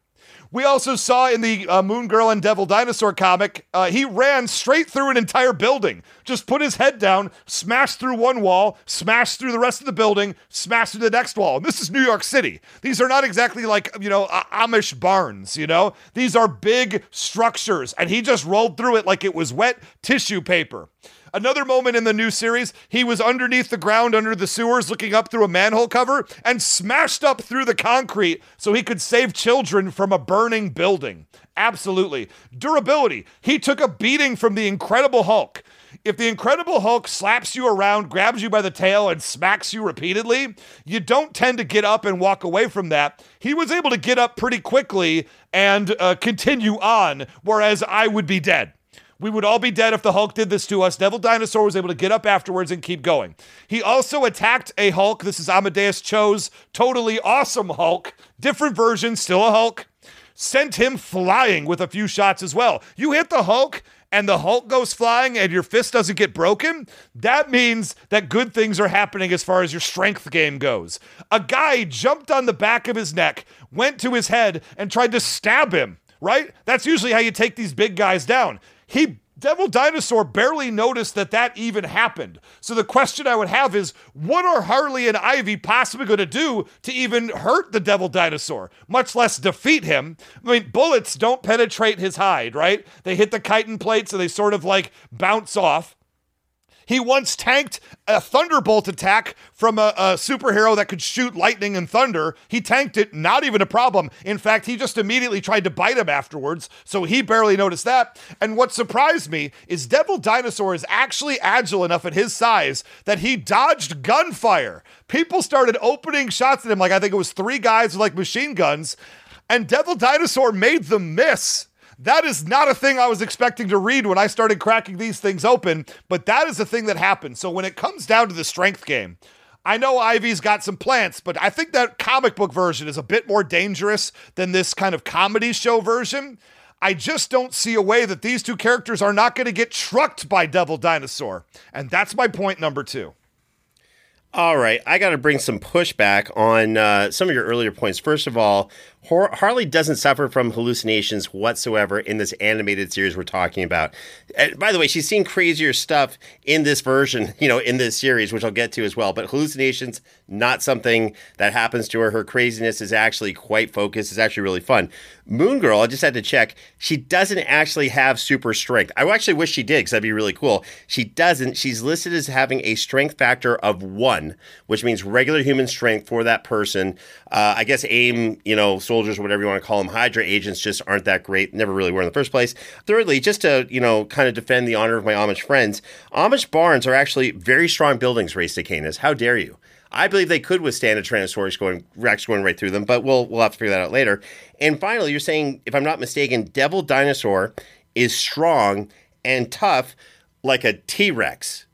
[SPEAKER 3] We also saw in the uh, Moon Girl and Devil Dinosaur comic, uh, he ran straight through an entire building. Just put his head down, smashed through one wall, smashed through the rest of the building, smashed through the next wall. And this is New York City. These are not exactly like, you know, Amish barns, you know? These are big structures. And he just rolled through it like it was wet tissue paper. Another moment in the new series, he was underneath the ground under the sewers looking up through a manhole cover and smashed up through the concrete so he could save children from a burning building. Absolutely. Durability. He took a beating from the Incredible Hulk. If the Incredible Hulk slaps you around, grabs you by the tail, and smacks you repeatedly, you don't tend to get up and walk away from that. He was able to get up pretty quickly and uh, continue on, whereas I would be dead. We would all be dead if the Hulk did this to us. Devil Dinosaur was able to get up afterwards and keep going. He also attacked a Hulk. This is Amadeus Cho's totally awesome Hulk. Different version, still a Hulk. Sent him flying with a few shots as well. You hit the Hulk, and the Hulk goes flying and your fist doesn't get broken, that means that good things are happening as far as your strength game goes. A guy jumped on the back of his neck, went to his head, and tried to stab him, right? That's usually how you take these big guys down. He Devil Dinosaur barely noticed that that even happened. So the question I would have is what are Harley and Ivy possibly going to do to even hurt the Devil Dinosaur, much less defeat him? I mean, bullets don't penetrate his hide, right? They hit the chitin plate, so they sort of like bounce off. He once tanked a thunderbolt attack from a, a, superhero that could shoot lightning and thunder. He tanked it, not even a problem. In fact, he just immediately tried to bite him afterwards, so he barely noticed that. And what surprised me is Devil Dinosaur is actually agile enough at his size that he dodged gunfire. People started opening shots at him, like I think it was three guys with like machine guns, and Devil Dinosaur made them miss. That is not a thing I was expecting to read when I started cracking these things open, but that is a thing that happened. So when it comes down to the strength game, I know Ivy's got some plants, but I think that comic book version is a bit more dangerous than this kind of comedy show version. I just don't see a way that these two characters are not going to get trucked by Devil Dinosaur. And that's my point number two.
[SPEAKER 1] All right, I got to bring some pushback on uh, some of your earlier points. First of all, Harley doesn't suffer from hallucinations whatsoever in this animated series we're talking about. And by the way, she's seen crazier stuff in this version, you know, in this series, which I'll get to as well. But hallucinations, not something that happens to her. Her craziness is actually quite focused. It's actually really fun. Moon Girl, I just had to check. She doesn't actually have super strength. I actually wish she did because that'd be really cool. She doesn't. She's listed as having a strength factor of one, which means regular human strength for that person. Uh, I guess AIM, you know, soldiers, whatever you want to call them, Hydra agents just aren't that great. Never really were in the first place. Thirdly, just to, you know, kind of defend the honor of my Amish friends, Amish barns are actually very strong buildings, Ray Stakenas. How dare you? I believe they could withstand a Tyrannosaurus going Rex going right through them, but we'll we'll have to figure that out later. And finally, you're saying, if I'm not mistaken, Devil Dinosaur is strong and tough like a T Rex.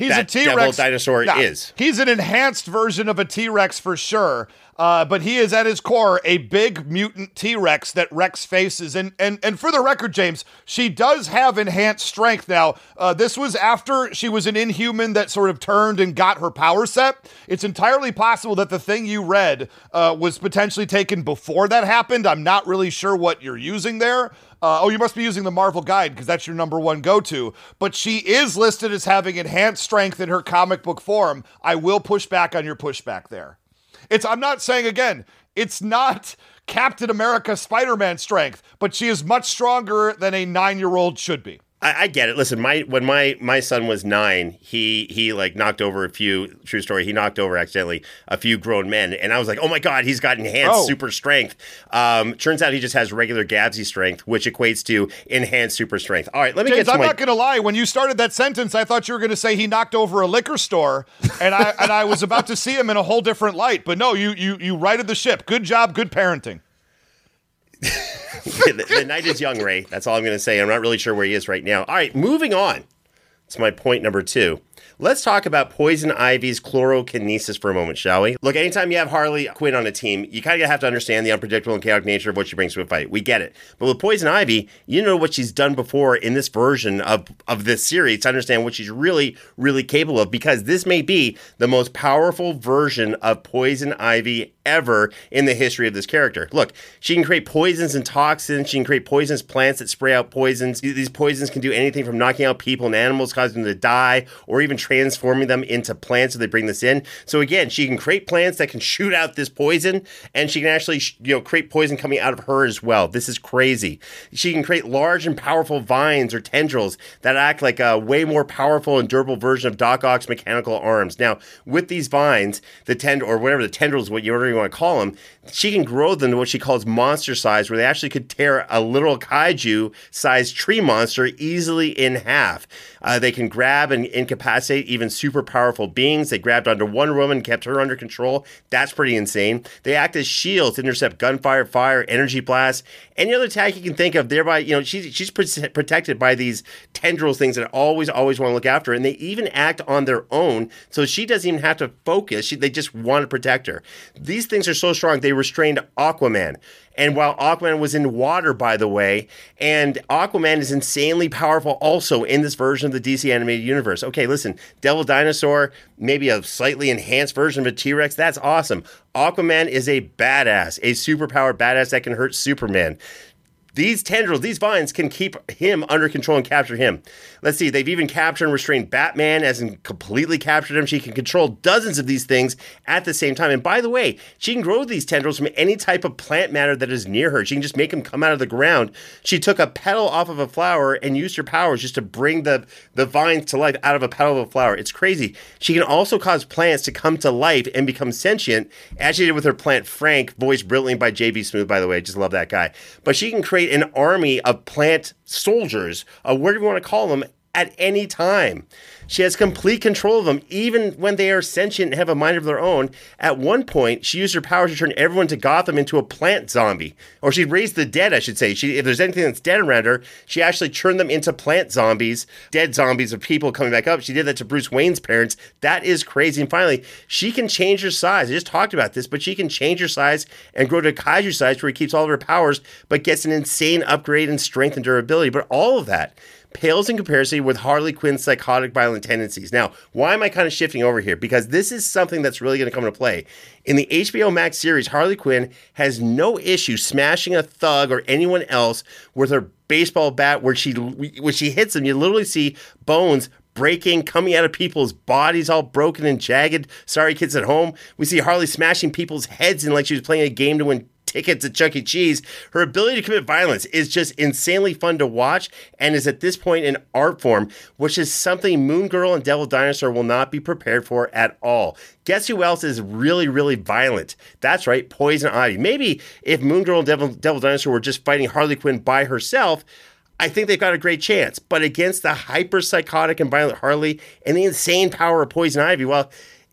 [SPEAKER 3] He's a T Rex.
[SPEAKER 1] Dinosaur nah, is.
[SPEAKER 3] He's an enhanced version of a T Rex for sure. Uh, but he is at his core a big mutant T Rex that Rex faces. And, and and for the record, James, she does have enhanced strength now. Uh, this was after she was an inhuman that sort of turned and got her power set. It's entirely possible that the thing you read uh, was potentially taken before that happened. I'm not really sure what you're using there. Uh, oh, you must be using the Marvel Guide because that's your number one go to. But she is listed as having enhanced strength in her comic book form. I will push back on your pushback there. It's I'm not saying again, it's not Captain America Spider-Man strength, but she is much stronger than a 9-year-old should be.
[SPEAKER 1] I, I, get it. Listen, my when my my son was nine, he he like knocked over a few. True story. He knocked over accidentally a few grown men, and I was like, oh my god, he's got enhanced oh. super strength. Um, turns out he just has regular Gavsie strength, which equates to enhanced super strength. All right, let me
[SPEAKER 3] James,
[SPEAKER 1] get.
[SPEAKER 3] I'm
[SPEAKER 1] my...
[SPEAKER 3] not gonna lie. When you started that sentence, I thought you were gonna say he knocked over a liquor store, and I and I was about to see him in a whole different light. But no, you you you righted the ship. Good job. Good parenting.
[SPEAKER 1] The, the is young, Ray. That's all I'm going to say. I'm not really sure where he is right now. All right, moving on. It's my point number two. Let's talk about Poison Ivy's chlorokinesis for a moment, shall we? Look, anytime you have Harley Quinn on a team, you kind of have to understand the unpredictable and chaotic nature of what she brings to a fight. We get it. But with Poison Ivy, you know what she's done before in this version of, of this series to understand what she's really, really capable of because this may be the most powerful version of Poison Ivy ever in the history of this character. Look, she can create poisons and toxins. She can create poisonous plants that spray out poisons. These poisons can do anything from knocking out people and animals, causing them to die, or even even transforming them into plants. So they bring this in. So again, she can create plants that can shoot out this poison, and she can actually you know create poison coming out of her as well. This is crazy. She can create large and powerful vines or tendrils that act like a way more powerful and durable version of Doc Ock's mechanical arms. Now, with these vines, the tend or whatever the tendrils, what you want to call them, she can grow them to what she calls monster size, where they actually could tear a literal kaiju sized tree monster easily in half. Uh, they can grab and incapacitate even super powerful beings. They grabbed onto one woman, kept her under control. That's pretty insane. They act as shields intercept gunfire, fire, energy blasts, any other attack you can think of. Thereby, you know, she's she's protected by these tendrils things that always always want to look after, and they even act on their own. So she doesn't even have to focus. She, they just want to protect her. These things are so strong they restrained Aquaman. And while Aquaman was in water, by the way, and Aquaman is insanely powerful also in this version of the DC animated universe. Okay, listen, Devil Dinosaur, maybe a slightly enhanced version of a T Rex, that's awesome. Aquaman is a badass, a superpowered badass that can hurt Superman these tendrils, these vines can keep him under control and capture him. Let's see, they've even captured and restrained Batman, as in completely captured him. She can control dozens of these things at the same time. And by the way, she can grow these tendrils from any type of plant matter that is near her. She can just make them come out of the ground. She took a petal off of a flower and used her powers just to bring the, the vines to life out of a petal of a flower. It's crazy. She can also cause plants to come to life and become sentient, as she did with her plant Frank, voiced brilliantly by J.B. Smoove, by the way. Just love that guy. But she can create create an army of plant soldiers, uh, whatever you want to call them, at any time. She has complete control of them, even when they are sentient and have a mind of their own. At one point, she used her power to turn everyone to Gotham into a plant zombie. Or she'd raise the dead, I should say. She, if there's anything that's dead around her, she actually turned them into plant zombies, dead zombies of people coming back up. She did that to Bruce Wayne's parents. That is crazy. And finally, she can change her size. I just talked about this, but she can change her size and grow to kaiju size where he keeps all of her powers, but gets an insane upgrade in strength and durability. But all of that pales in comparison with Harley Quinn's psychotic violent tendencies. Now, why am I kind of shifting over here? Because this is something that's really going to come into play. In the HBO Max series, Harley Quinn has no issue smashing a thug or anyone else with her baseball bat where she when she hits them, you literally see bones breaking, coming out of people's bodies all broken and jagged. Sorry, kids at home. We see Harley smashing people's heads in like she was playing a game to win tickets at Chuck E. Cheese. Her ability to commit violence is just insanely fun to watch and is at this point an art form, which is something Moon Girl and Devil Dinosaur will not be prepared for at all. Guess who else is really, really violent? That's right, Poison Ivy. Maybe if Moon Girl and Devil, Devil Dinosaur were just fighting Harley Quinn by herself, I think they've got a great chance. But against the hyper psychotic and violent Harley and the insane power of Poison Ivy, well,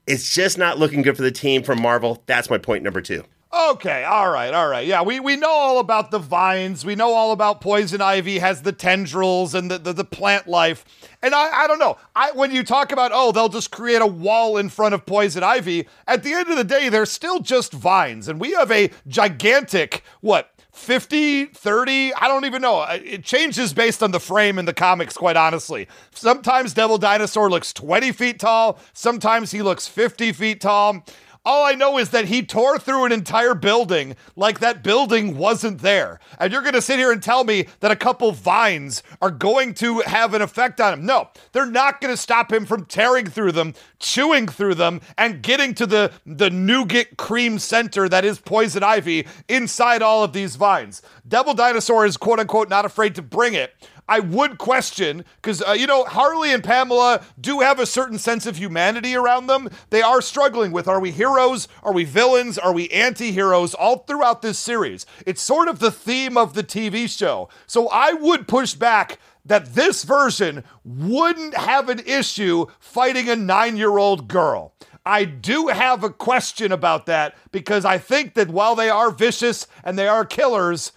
[SPEAKER 1] it's just not looking good for the team from Marvel. That's my point number two.
[SPEAKER 3] Okay, all right, all right. Yeah, we, we know all about the vines. We know all about poison ivy has the tendrils and the, the, the plant life. And I, I don't know. I when you talk about, oh, they'll just create a wall in front of poison ivy, at the end of the day, they're still just vines. And we have a gigantic, what, 50, 30, I don't even know. It changes based on the frame in the comics, quite honestly. Sometimes Devil Dinosaur looks 20 feet tall, sometimes he looks 50 feet tall. All I know is that he tore through an entire building like that building wasn't there. And you're going to sit here and tell me that a couple vines are going to have an effect on him. No, they're not going to stop him from tearing through them, chewing through them, and getting to the, the nougat cream center that is poison ivy inside all of these vines. Devil Dinosaur is quote unquote not afraid to bring it. I would question because uh, you know Harley and Pamela do have a certain sense of humanity around them. They are struggling with: Are we heroes? Are we villains? Are we anti-heroes? All throughout this series, it's sort of the theme of the TV show. So I would push back that this version wouldn't have an issue fighting a nine-year-old girl. I do have a question about that because I think that while they are vicious and they are killers,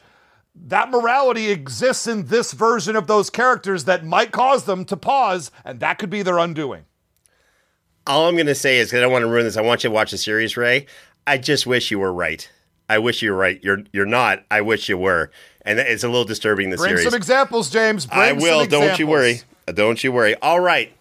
[SPEAKER 3] that morality exists in this version of those characters that might cause them to pause, and that could be their undoing.
[SPEAKER 1] All I'm going to say is, because I don't want to ruin this, I want you to watch the series, Ray. I just wish you were right. I wish you were right. You're you're not. I wish you were, and it's a little disturbing. The
[SPEAKER 3] Bring
[SPEAKER 1] series.
[SPEAKER 3] some examples, James. Bring
[SPEAKER 1] I will. Don't you worry. Don't you worry. All right.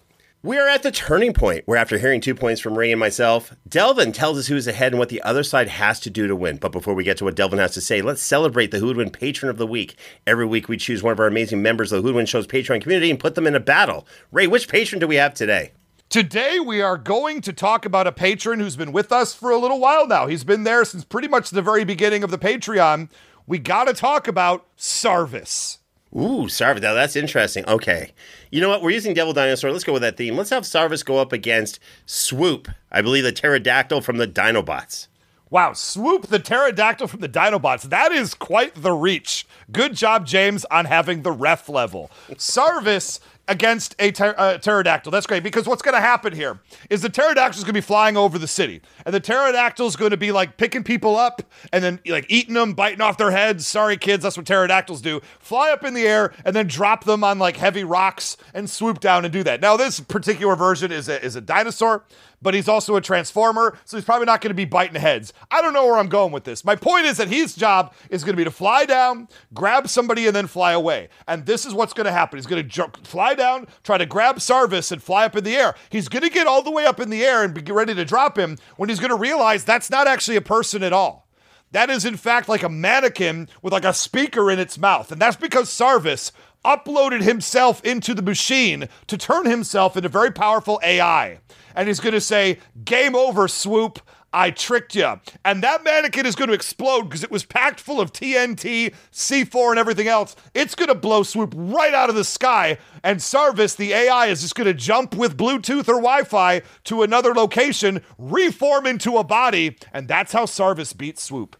[SPEAKER 1] We are at the turning point where, after hearing two points from Ray and myself, Delvin tells us who's ahead and what the other side has to do to win. But before we get to what Delvin has to say, let's celebrate the Who Would Win Patron of the Week. Every week, we choose one of our amazing members of the Who Would Win Show's Patreon community and put them in a battle. Ray, which patron do we have today?
[SPEAKER 3] Today, we are going to talk about a patron who's been with us for a little while now. He's been there since pretty much the very beginning of the Patreon. We got to talk about Sarvis.
[SPEAKER 1] Ooh, Sarvis. Now that's interesting. Okay. You know what? We're using Devil Dinosaur. Let's go with that theme. Let's have Sarvis go up against Swoop. I believe the pterodactyl from the Dinobots.
[SPEAKER 3] Wow, Swoop the pterodactyl from the Dinobots. That is quite the reach. Good job, James, on having the ref level. Sarvis against a ter- uh, pterodactyl. That's great because what's going to happen here is the pterodactyl is going to be flying over the city, and the pterodactyl is going to be like picking people up and then like eating them, biting off their heads. Sorry, kids, that's what pterodactyls do. Fly up in the air and then drop them on like heavy rocks and swoop down and do that. Now, this particular version is a, is a dinosaur but he's also a transformer, so he's probably not going to be biting heads. I don't know where I'm going with this. My point is that his job is going to be to fly down, grab somebody, and then fly away. And this is what's going to happen. He's going to fly down, try to grab Sarvis, and fly up in the air. He's going to get all the way up in the air and be ready to drop him when he's going to realize that's not actually a person at all. That is, in fact, like a mannequin with like a speaker in its mouth. And that's because Sarvis uploaded himself into the machine to turn himself into very powerful AI and he's going to say, Game over, swoop. I tricked you. And that mannequin is going to explode because it was packed full of TNT, C4, and everything else. It's going to blow swoop right out of the sky. And Sarvis, the AI, is just going to jump with Bluetooth or Wi Fi to another location, reform into a body. And that's how Sarvis beats swoop.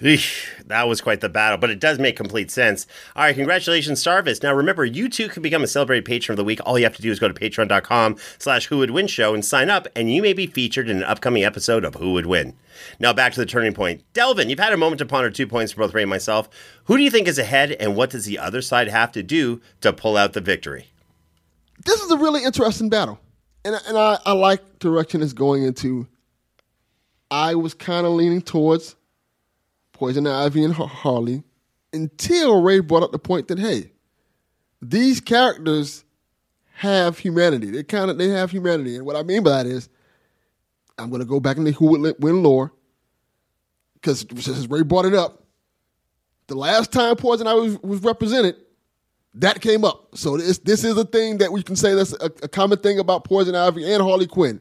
[SPEAKER 1] Eesh, that was quite the battle, but it does make complete sense. All right, congratulations, Starvis. Now remember, you too can become a celebrated patron of the week. All you have to do is go to patreon.com slash who would win show and sign up, and you may be featured in an upcoming episode of Who Would Win. Now back to the turning point. Delvin, you've had a moment to ponder two points for both Ray and myself. Who do you think is ahead, and what does the other side have to do to pull out the victory?
[SPEAKER 4] This is a really interesting battle. And, and I, I like direction it's going into. I was kind of leaning towards Poison Ivy and Harley until Ray brought up the point that hey, these characters have humanity. They kind of they have humanity, and what I mean by that is, I'm going to go back into who would win lore because since Ray brought it up, the last time Poison Ivy was, was represented, that came up. So this this is a thing that we can say that's a, a common thing about Poison Ivy and Harley Quinn.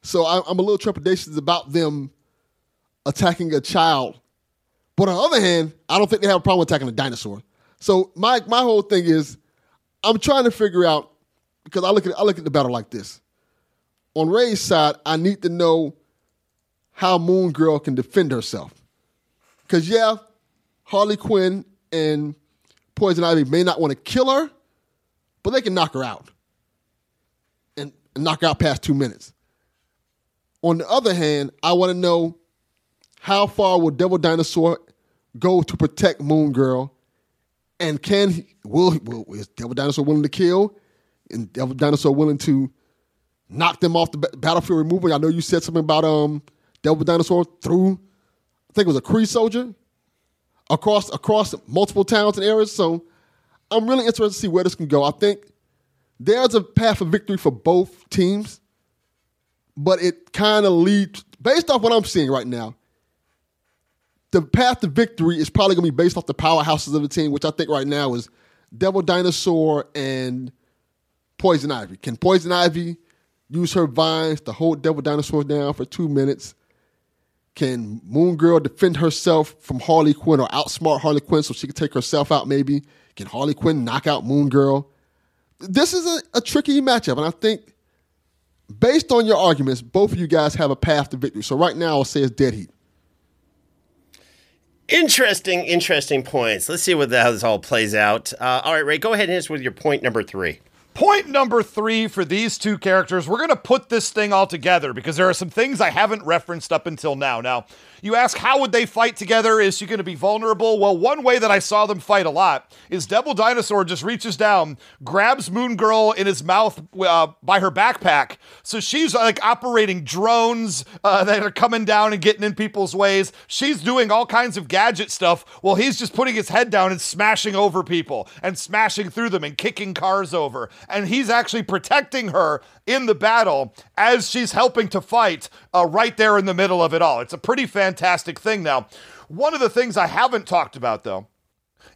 [SPEAKER 4] So I, I'm a little trepidatious about them attacking a child but on the other hand, I don't think they have a problem attacking a dinosaur. So my my whole thing is, I'm trying to figure out because I look at I look at the battle like this. On Ray's side, I need to know how Moon Girl can defend herself. Because yeah, Harley Quinn and Poison Ivy may not want to kill her, but they can knock her out and, and knock her out past two minutes. On the other hand, I want to know how far will Devil Dinosaur go to protect Moon Girl? And can he, will, will is Devil Dinosaur willing to kill? And Devil Dinosaur willing to knock them off the battlefield removal? I know you said something about um Devil Dinosaur through I think it was a Kree soldier across across multiple towns and areas. So I'm really interested to see where this can go. I think there's a path of victory for both teams, but it kind of leads based off what I'm seeing right now the path to victory is probably going to be based off the powerhouses of the team, which I think right now is Devil Dinosaur and Poison Ivy. Can Poison Ivy use her vines to hold Devil Dinosaur down for two minutes? Can Moon Girl defend herself from Harley Quinn or outsmart Harley Quinn so she can take herself out maybe? Can Harley Quinn knock out Moon Girl? This is a, a tricky matchup, and I think based on your arguments, both of you guys have a path to victory. So right now, I'll say it's dead heat.
[SPEAKER 1] Interesting, interesting points. Let's see what the, how this all plays out. Uh, all right, Ray, go ahead and hit us with your point number three.
[SPEAKER 3] Point number three for these two characters, we're going to put this thing all together because there are some things I haven't referenced up until now. Now, you ask, how would they fight together? Is she going to be vulnerable? Well, one way that I saw them fight a lot is Devil Dinosaur just reaches down, grabs Moon Girl in his mouth uh, by her backpack. So she's like operating drones uh, that are coming down and getting in people's ways. She's doing all kinds of gadget stuff while he's just putting his head down and smashing over people and smashing through them and kicking cars over. And he's actually protecting her in the battle as she's helping to fight uh, right there in the middle of it all. It's a pretty fantastic thing. Now, one of the things I haven't talked about, though,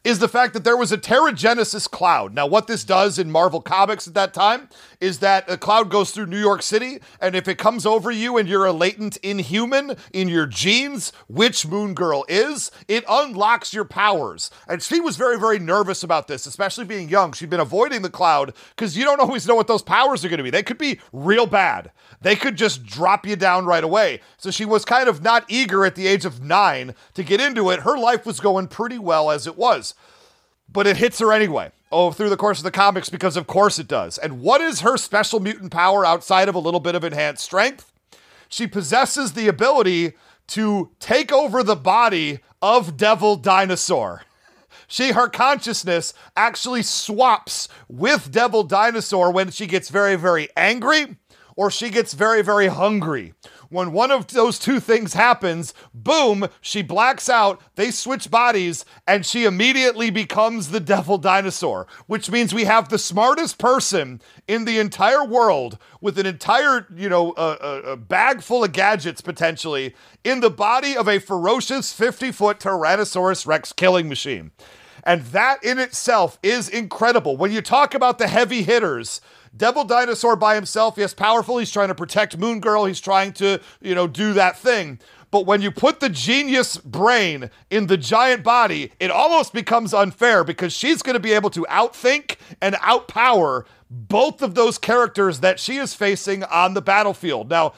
[SPEAKER 3] is the fact that there was a Terrigenesis cloud. Now, what this does in Marvel Comics at that time is that a cloud goes through New York City, and if it comes over you and you're a latent inhuman in your genes, which Moon Girl is, it unlocks your powers. And she was very, very nervous about this, especially being young. She'd been avoiding the cloud because you don't always know what those powers are going to be. They could be real bad, they could just drop you down right away. So she was kind of not eager at the age of nine to get into it. Her life was going pretty well as it was but it hits her anyway. Oh, through the course of the comics, because of course it does. And what is her special mutant power outside of a little bit of enhanced strength? She possesses the ability to take over the body of Devil Dinosaur. She, her consciousness actually swaps with Devil Dinosaur when she gets very, very angry or she gets very, very hungry when one of those two things happens, boom, she blacks out, they switch bodies, and she immediately becomes the devil dinosaur, which means we have the smartest person in the entire world with an entire, you know, a, a bag full of gadgets potentially in the body of a ferocious 50 foot Tyrannosaurus Rex killing machine. And that in itself is incredible. When you talk about the heavy hitters, Devil Dinosaur by himself, yes, powerful. He's trying to protect Moon Girl. He's trying to, you know, do that thing. But when you put the genius brain in the giant body, it almost becomes unfair because she's going to be able to outthink and outpower both of those characters that she is facing on the battlefield. Now,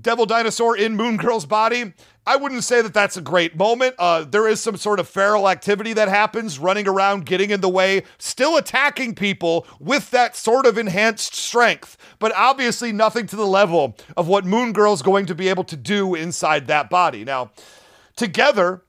[SPEAKER 3] Devil Dinosaur in Moon Girl's body, I wouldn't say that that's a great moment. Uh, there is some sort of feral activity that happens, running around, getting in the way, still attacking people with that sort of enhanced strength, but obviously nothing to the level of what Moon Girl's going to be able to do inside that body. Now, together,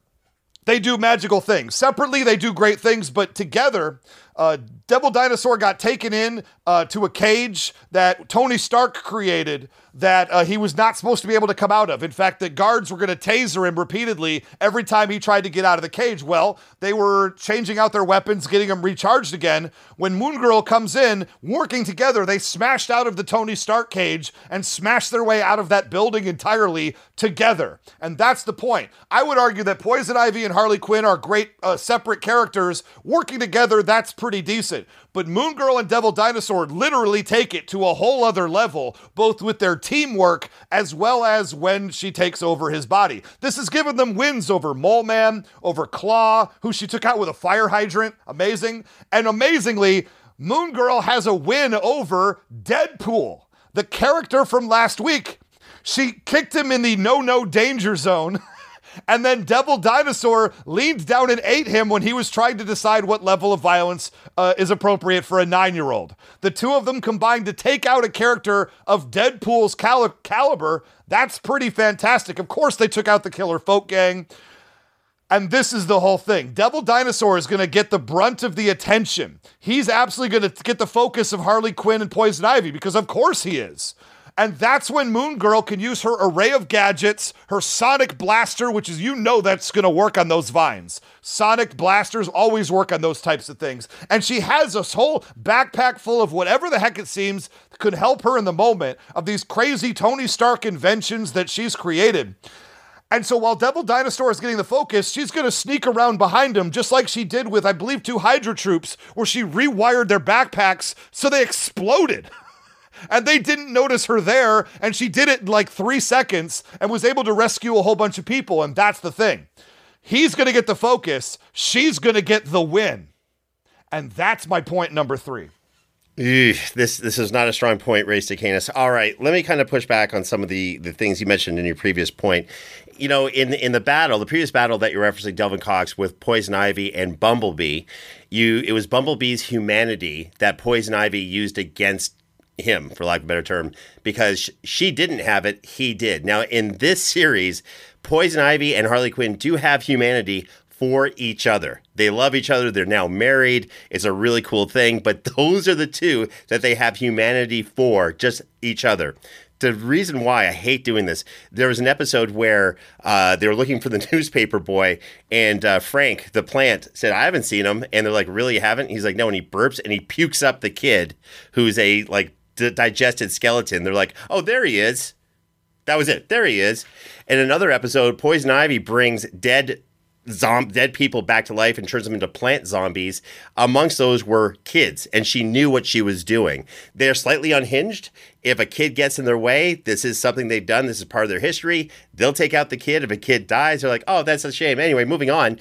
[SPEAKER 3] they do magical things. Separately, they do great things, but together, uh, Devil Dinosaur got taken in uh, to a cage that Tony Stark created that uh, he was not supposed to be able to come out of. In fact, the guards were going to taser him repeatedly every time he tried to get out of the cage. Well, they were changing out their weapons, getting them recharged again. When Moon Girl comes in, working together, they smashed out of the Tony Stark cage and smashed their way out of that building entirely together. And that's the point. I would argue that Poison Ivy and Harley Quinn are great uh, separate characters. Working together, that's pretty decent. But Moon Girl and Devil Dinosaur literally take it to a whole other level, both with their teamwork as well as when she takes over his body. This has given them wins over Mole Man, over Claw, who she took out with a fire hydrant. Amazing. And amazingly, Moon Girl has a win over Deadpool, the character from last week. She kicked him in the no no danger zone. And then Devil Dinosaur leaned down and ate him when he was trying to decide what level of violence uh, is appropriate for a nine year old. The two of them combined to take out a character of Deadpool's cal- caliber. That's pretty fantastic. Of course, they took out the Killer Folk Gang. And this is the whole thing. Devil Dinosaur is going to get the brunt of the attention. He's absolutely going to get the focus of Harley Quinn and Poison Ivy because, of course, he is. And that's when Moon Girl can use her array of gadgets, her sonic blaster, which is, you know, that's going to work on those vines. Sonic blasters always work on those types of things. And she has this whole backpack full of whatever the heck it seems could help her in the moment of these crazy Tony Stark inventions that she's created. And so while Devil Dinosaur is getting the focus, she's going to sneak around behind him, just like she did with, I believe, two Hydra troops, where she rewired their backpacks so they exploded. and they didn't notice her there. And she did it in like three seconds and was able to rescue a whole bunch of people. And that's the thing. He's going to get the focus, she's going to get the win. And that's my point number three.
[SPEAKER 1] this this is not a strong point, Ray Stakenas. All right, let me kind of push back on some of the the things you mentioned in your previous point. You know, in in the battle, the previous battle that you're referencing, Delvin Cox with Poison Ivy and Bumblebee, you it was Bumblebee's humanity that Poison Ivy used against him, for lack of a better term, because she didn't have it, he did. Now, in this series, Poison Ivy and Harley Quinn do have humanity for each other. They love each other. They're now married. It's a really cool thing, but those are the two that they have humanity for, just each other the reason why I hate doing this, there was an episode where uh, they were looking for the newspaper boy, and uh, Frank, the plant, said, "I haven't seen him," and they're like, "Really, you haven't?" He's like, "No," and he burps and he pukes up the kid, who's a like d- digested skeleton. They're like, "Oh, there he is." That was it. There he is. In another episode, Poison Ivy brings dead zom- dead people back to life and turns them into plant zombies. Amongst those were kids, and she knew what she was doing. They're slightly unhinged. If a kid gets in their way, this is something they've done. This is part of their history. They'll take out the kid. If a kid dies, they're like, oh, that's a shame. Anyway, moving on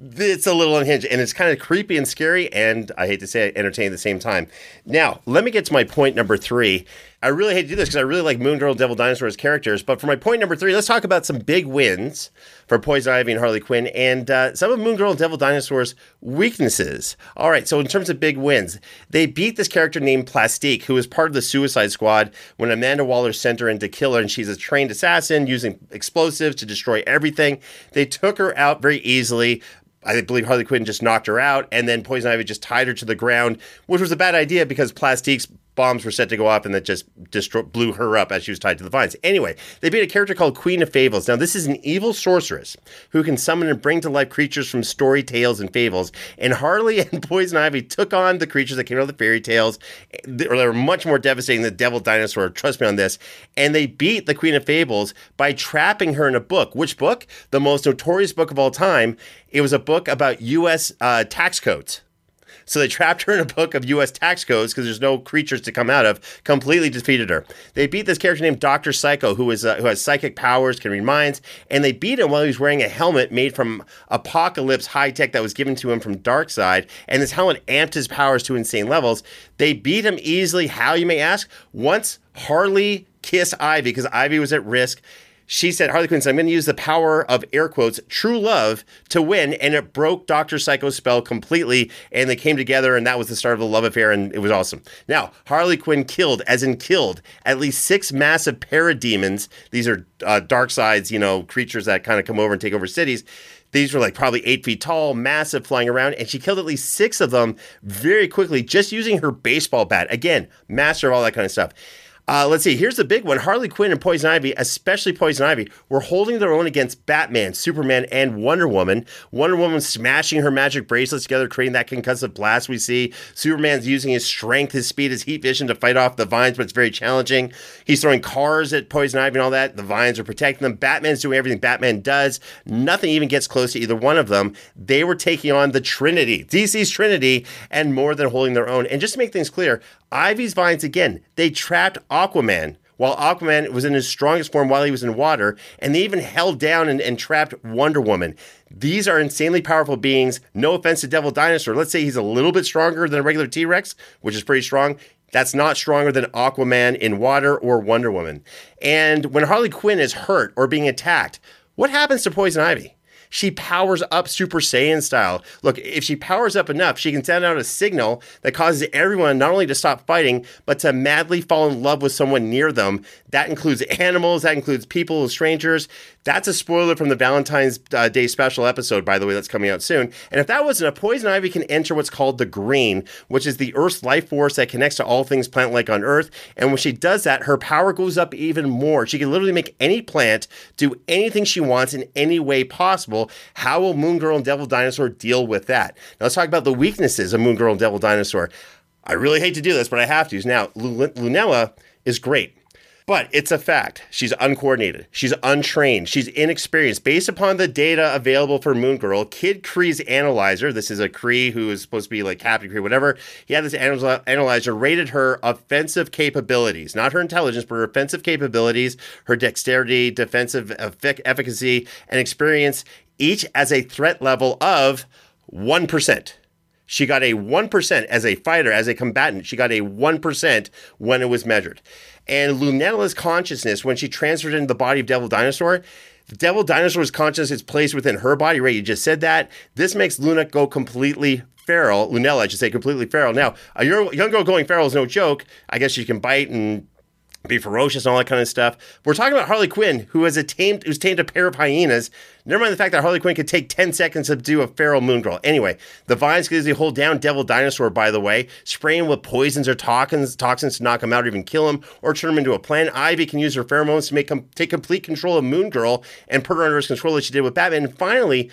[SPEAKER 1] it's a little unhinged and it's kind of creepy and scary and i hate to say it entertaining at the same time. Now let me get to my point number three. I really hate to do this because i really like moon girl and devil dinosaur as characters but for my point number three let's talk about some big wins for poison ivy and harley quinn and uh, some of moon girl and devil dinosaur's weaknesses. All right so in terms of big wins they beat this character named plastique who was part of the suicide squad when amanda waller sent her in to kill her and she's a trained assassin using explosives to destroy everything. They took her out very easily I believe Harley Quinn just knocked her out, and then Poison Ivy just tied her to the ground, which was a bad idea because Plastique's bombs were set to go off and that just blew her up as she was tied to the vines. Anyway, they beat a character called Queen of Fables. Now, this is an evil sorceress who can summon and bring to life creatures from story tales and fables. And Harley and Poison Ivy took on the creatures that came out of the fairy tales. They were much more devastating than the Devil Dinosaur. Trust me on this. And they beat the Queen of Fables by trapping her in a book. Which book? The most notorious book of all time. It was a book about U.S. Uh, tax codes. So they trapped her in a book of U.S. tax codes because there's no creatures to come out of. Completely defeated her. They beat this character named Doctor Psycho, who is uh, who has psychic powers, can read minds, and they beat him while he was wearing a helmet made from Apokolips high tech that was given to him from Darkseid, and this helmet amped his powers to insane levels. They beat him easily. How you may ask? Once Harley kissed Ivy because Ivy was at risk she said, Harley Quinn said, I'm going to use the power of air quotes, true love to win. And it broke Dr. Psycho's spell completely. And they came together, and that was the start of the love affair. And it was awesome. Now, Harley Quinn killed, as in killed, at least six massive parademons. These are uh, sides, you know, creatures that kind of come over and take over cities. These were like probably eight feet tall, massive, flying around, and she killed at least six of them very quickly just using her baseball bat. Again, master of all that kind of stuff. Uh, let's see. Here's the big one: Harley Quinn and Poison Ivy, especially Poison Ivy, were holding their own against Batman, Superman, and Wonder Woman. Wonder Woman smashing her magic bracelets together, creating that concussive blast we see. Superman's using his strength, his speed, his heat vision to fight off the vines, but it's very challenging. He's throwing cars at Poison Ivy and all that. The vines are protecting them. Batman's doing everything Batman does. Nothing even gets close to either one of them. They were taking on the Trinity, DC's Trinity, and more than holding their own. And just to make things clear, Ivy's vines again, they trapped Aquaman while Aquaman was in his strongest form while he was in water, and they even held down and, and, trapped Wonder Woman. These are insanely powerful beings. No offense to Devil Dinosaur. Let's say he's a little bit stronger than a regular T Rex, which is pretty strong. That's not stronger than Aquaman in water or Wonder Woman. And when Harley Quinn is hurt or being attacked, what happens to Poison Ivy? She powers up Super Saiyan style. Look, if she powers up enough, she can send out a signal that causes everyone not only to stop fighting, but to madly fall in love with someone near them. That includes animals, that includes people, strangers. That's a spoiler from the Valentine's uh, Day special episode, by the way, that's coming out soon. And if that wasn't a poison ivy can enter what's called the green, which is the Earth's life force that connects to all things plant like on Earth. And when she does that, her power goes up even more. She can literally make any plant do anything she wants in any way possible. How will Moon Girl and Devil Dinosaur deal with that? Now let's talk about the weaknesses of Moon Girl and Devil Dinosaur. I really hate to do this, but I have to. Now, Lunella is great. But it's a fact. She's uncoordinated. She's untrained. She's inexperienced. Based upon the data available for Moon Girl, Kid Kree's analyzer, this is a Kree who is supposed to be like Captain Kree, whatever, he had this analyzer rated her offensive capabilities, not her intelligence, but her offensive capabilities, her dexterity, defensive efficacy, and experience, each as a threat level of 1%. She got a 1% as a fighter, as a combatant. She got a 1% when it was measured. And Lunella's consciousness, when she transferred into the body of Devil Dinosaur, the Devil Dinosaur's consciousness is placed within her body. right? you just said that. This makes Luna go completely feral. Lunella, I should say, completely feral. Now, a young girl going feral is no joke. I guess she can bite and be ferocious and all that kind of stuff. We're talking about Harley Quinn, who has a tamed, who's tamed a pair of hyenas. Never mind the fact that Harley Quinn could take 10 seconds to do a feral moon girl. Anyway, the vines can easily hold down Devil Dinosaur, by the way, spraying with poisons or toxins, toxins to knock him out or even kill him, or turn him into a plant. Ivy can use her pheromones to make him take complete control of Moon Girl and put her under his control as she did with Batman. And finally,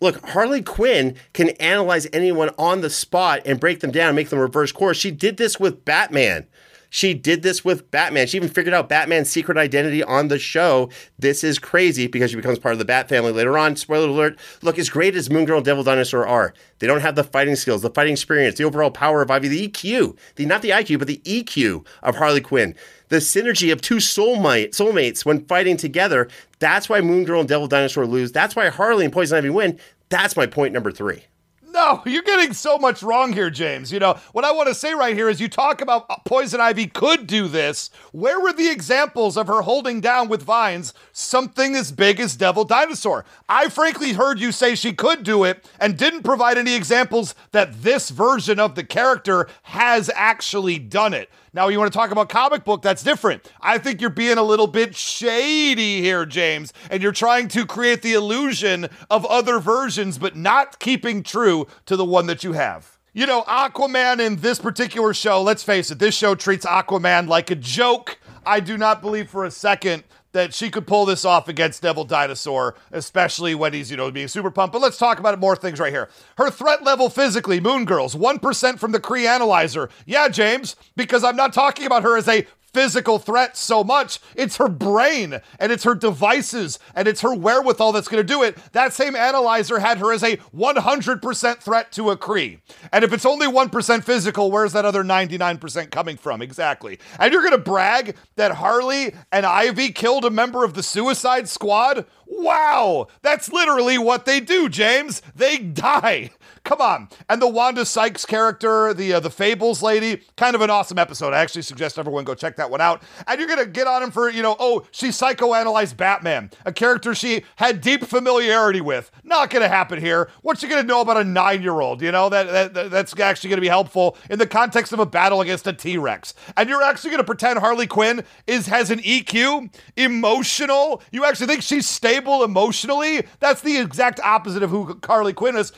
[SPEAKER 1] look, Harley Quinn can analyze anyone on the spot and break them down, make them reverse course. She did this with Batman. She did this with Batman. She even figured out Batman's secret identity on the show. This is crazy because she becomes part of the Bat family later on. Spoiler alert. Look, as great as Moon Girl and Devil Dinosaur are, they don't have the fighting skills, the fighting experience, the overall power of Ivy, the EQ, the not the IQ, but the EQ of Harley Quinn. The synergy of two soulmate, soulmates when fighting together. That's why Moon Girl and Devil Dinosaur lose. That's why Harley and Poison Ivy win. That's my point number three.
[SPEAKER 3] No, you're getting so much wrong here, James. You know, what I want to say right here is you talk about uh, Poison Ivy could do this. Where were the examples of her holding down with vines something as big as Devil Dinosaur? I frankly heard you say she could do it and didn't provide any examples that this version of the character has actually done it. Now, you want to talk about comic book, that's different. I think you're being a little bit shady here, James, and you're trying to create the illusion of other versions, but not keeping true to the one that you have. You know, Aquaman in this particular show, let's face it, this show treats Aquaman like a joke. I do not believe for a second that she could pull this off against Devil Dinosaur, especially when he's, you know, being super pumped. But let's talk about more things right here. Her threat level physically, Moon Girls, 1% from the Kree Analyzer. Yeah, James, because I'm not talking about her as a physical threat so much. It's her brain and it's her devices and it's her wherewithal that's going to do it. That same analyzer had her as a 100% threat to a Kree. And if it's only 1% physical, where's that other 99% coming from? Exactly. And you're going to brag that Harley and Ivy killed a member of the Suicide Squad? Wow, that's literally what they do, James. They die. Come on. And the Wanda Sykes character, the uh, the Fables lady, kind of an awesome episode. I actually suggest everyone go check that one out. And you're going to get on him for, you know, oh, she psychoanalyzed Batman, a character she had deep familiarity with. Not going to happen here. What's she going to know about a 9-year-old? You know, that, that that's actually going to be helpful in the context of a battle against a T-Rex. And you're actually going to pretend Harley Quinn is has an EQ, emotional. You actually think she's stable emotionally? That's the exact opposite of who Harley Quinn is.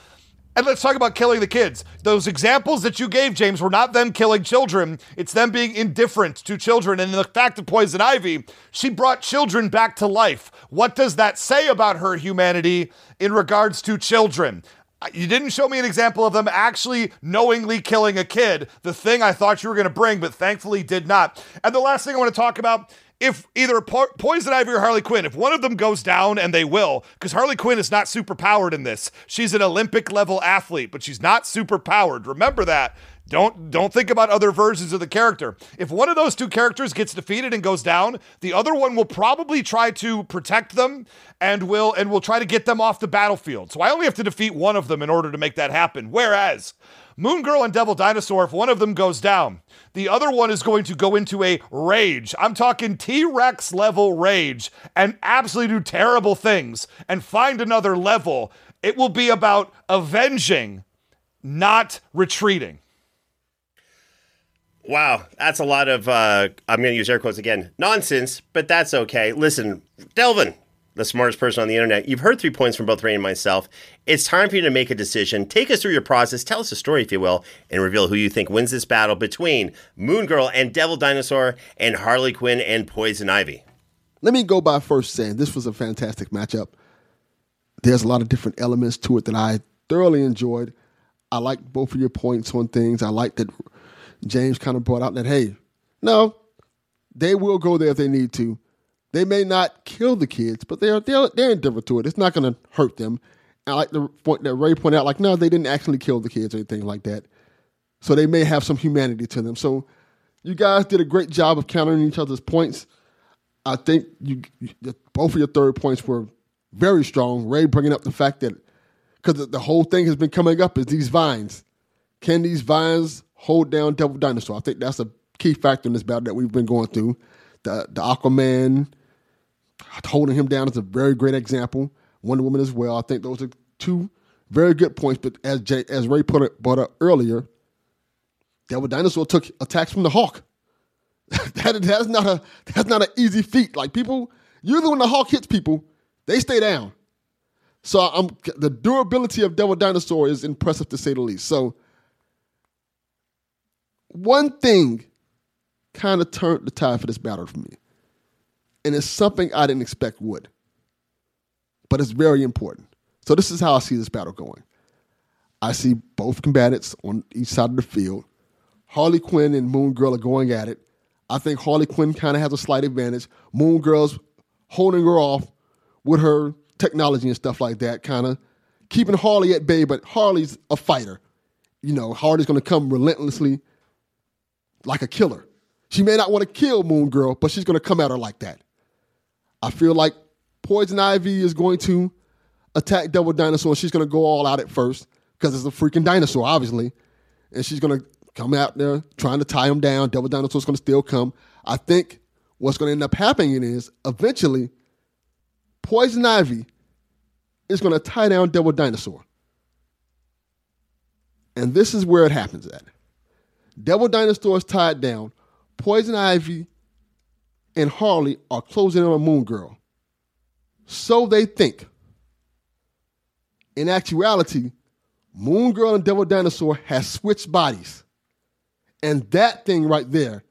[SPEAKER 3] And let's talk about killing the kids. Those examples that you gave, James, were not them killing children. It's them being indifferent to children. And the fact of Poison Ivy, she brought children back to life. What does that say about her humanity in regards to children? Uh, you didn't show me an example of them actually knowingly killing a kid, the thing I thought you were going to bring, but thankfully did not. And the last thing I want to talk about if either po- Poison Ivy or Harley Quinn, if one of them goes down, and they will, because Harley Quinn is not super powered in this. She's an Olympic level athlete, but she's not super powered. Remember that. Don't don't think about other versions of the character. If one of those two characters gets defeated and goes down, the other one will probably try to protect them and will and will try to get them off the battlefield. So I only have to defeat one of them in order to make that happen. Whereas Moon Girl and Devil Dinosaur, if one of them goes down, the other one is going to go into a rage. I'm talking T Rex level rage and absolutely do terrible things and find another level. It will be about avenging, not retreating.
[SPEAKER 1] Wow, that's a lot of, uh, I'm going to use air quotes again, nonsense, but that's okay. Listen, Delvin, the smartest person on the internet, you've heard three points from both Ray and myself. It's time for you to make a decision. Take us through your process, tell us a story, if you will, and reveal who you think wins this battle between Moon Girl and Devil Dinosaur and Harley Quinn and Poison Ivy.
[SPEAKER 4] Let me go by first saying this was a fantastic matchup. There's a lot of different elements to it that I thoroughly enjoyed. I like both of your points on things. I like that James kind of brought out that, hey, no, they will go there if they need to. They may not kill the kids, but they're they're, they're indifferent to it. It's not going to hurt them. I like the point that Ray pointed out, like, no, they didn't actually kill the kids or anything like that. So they may have some humanity to them. So you guys did a great job of countering each other's points. I think you, you both of your third points were very strong. Ray bringing up the fact that because the whole thing has been coming up is these vines. Can these vines hold down Devil Dinosaur? I think that's a key factor in this battle that we've been going through. The the Aquaman holding him down is a very great example. Wonder Woman as well. I think those are two very good points. But as Jay, as Ray put it brought up earlier, Devil Dinosaur took attacks from the Hulk. that, that's not a that's not an easy feat. Like people, usually when the Hulk hits people, they stay down. So I'm the durability of Devil Dinosaur is impressive to say the least. So one thing kind of turned the tide for this battle for me. And it's something I didn't expect would. But it's very important. So this is how I see this battle going. I see both combatants on each side of the field. Harley Quinn and Moon Girl are going at it. I think Harley Quinn kind of has a slight advantage. Moon Girl's holding her off with her technology and stuff like that, kind of keeping Harley at bay, but Harley's a fighter. You know, Harley's going to come relentlessly like a killer. She may not want to kill Moon Girl, but she's going to come at her like that. I feel like Poison Ivy is going to attack Devil Dinosaur. She's going to go all out at first because it's a freaking dinosaur, obviously. And she's going to come out there trying to tie him down. Devil Dinosaur's going to still come. I think what's going to end up happening is eventually Poison Ivy is going to tie down Devil Dinosaur. And this is where it happens at. Devil Dinosaur is tied down. Poison Ivy and Harley are closing in on Moon Girl. So they think. In actuality, Moon Girl and Devil Dinosaur has switched bodies. And that thing right there,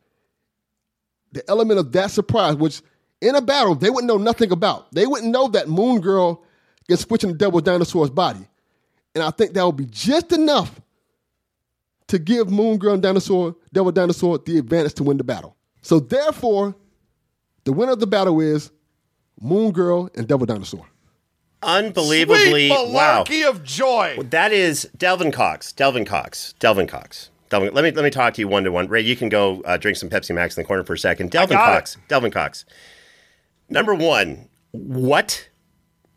[SPEAKER 4] the element of that surprise, which in a battle they wouldn't know nothing about. They wouldn't know that Moon Girl gets switching the Devil Dinosaur's body. And I think that will be just enough to give Moon Girl and Dinosaur, Devil Dinosaur the advantage to win the battle. So therefore, the winner of the battle is Moon Girl and Devil Dinosaur.
[SPEAKER 1] Unbelievably,
[SPEAKER 3] Sweet
[SPEAKER 1] wow.
[SPEAKER 3] of joy.
[SPEAKER 1] That is Delvin Cox. Delvin Cox. Delvin Cox. Delvin, let me let me talk to you one to one. Ray, you can go uh, drink some Pepsi Max in the corner for a second. Delvin
[SPEAKER 3] got
[SPEAKER 1] Cox. Delvin Cox. Number one, what?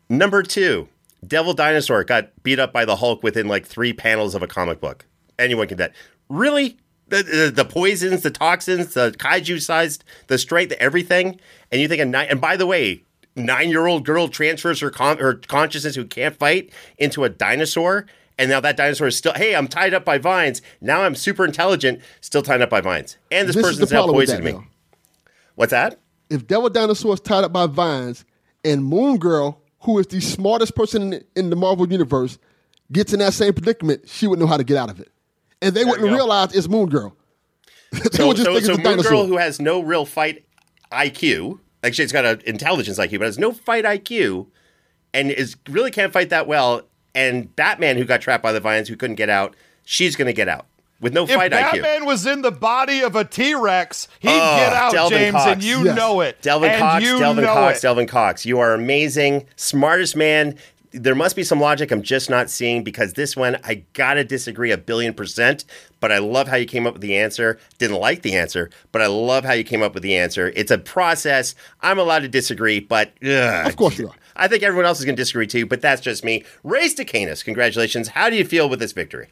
[SPEAKER 1] Number two, Devil Dinosaur got beat up by the Hulk within like three panels of a comic book. Anyone can do that. Really? The, the, the poisons, the toxins, the kaiju sized, the strength, the everything. And you think a nine, and by the way, nine year old girl transfers her, con- her consciousness who can't fight into a dinosaur. And now that dinosaur is still, hey, I'm tied up by vines. Now I'm super intelligent, still tied up by vines. And this,
[SPEAKER 4] This
[SPEAKER 1] person's now poisoned me. What's that?
[SPEAKER 4] If Devil Dinosaur is tied up by vines and Moon Girl, who is the smartest person in the Marvel Universe, gets in that same predicament, she would know how to get out of it. And they wouldn't
[SPEAKER 3] go.
[SPEAKER 4] realize it's Moon Girl. they
[SPEAKER 1] So,
[SPEAKER 4] would just
[SPEAKER 1] so,
[SPEAKER 4] think
[SPEAKER 1] so
[SPEAKER 4] it's a
[SPEAKER 1] Moon
[SPEAKER 4] dinosaur.
[SPEAKER 1] Girl, who has no real fight IQ, actually, it's got an intelligence IQ, but has no fight IQ, and is really can't fight that well. And Batman, who got trapped by the vines, who couldn't get out, she's going to get out with no
[SPEAKER 3] If
[SPEAKER 1] fight IQ.
[SPEAKER 3] Batman was in the body of a T Rex, he'd
[SPEAKER 1] Oh,
[SPEAKER 3] get out,
[SPEAKER 1] Delvin
[SPEAKER 3] James,
[SPEAKER 1] Cox.
[SPEAKER 3] and you
[SPEAKER 4] Yes.
[SPEAKER 3] know it.
[SPEAKER 1] Delvin
[SPEAKER 3] and
[SPEAKER 1] Cox, Delvin Cox,
[SPEAKER 3] it.
[SPEAKER 1] Delvin Cox. You are amazing, smartest man. There must be some logic I'm just not seeing because this one I gotta disagree a billion percent. But I love how you came up with the answer. Didn't like the answer, but I love how you came up with the answer. It's a process. I'm allowed to disagree, but ugh, uh,
[SPEAKER 4] Of course you are.
[SPEAKER 1] I think everyone else is going to disagree too. But that's just me. Ray Stakenas. Congratulations. How do you feel with this victory?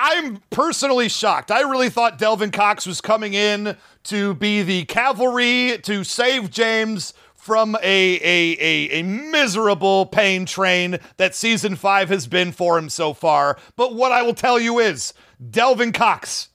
[SPEAKER 3] I'm personally shocked. I really thought Delvin Cox was coming in to be the cavalry to save James from a, a, a, a miserable pain train that season five has been for him so far. But what I will tell you is, Delvin Cox,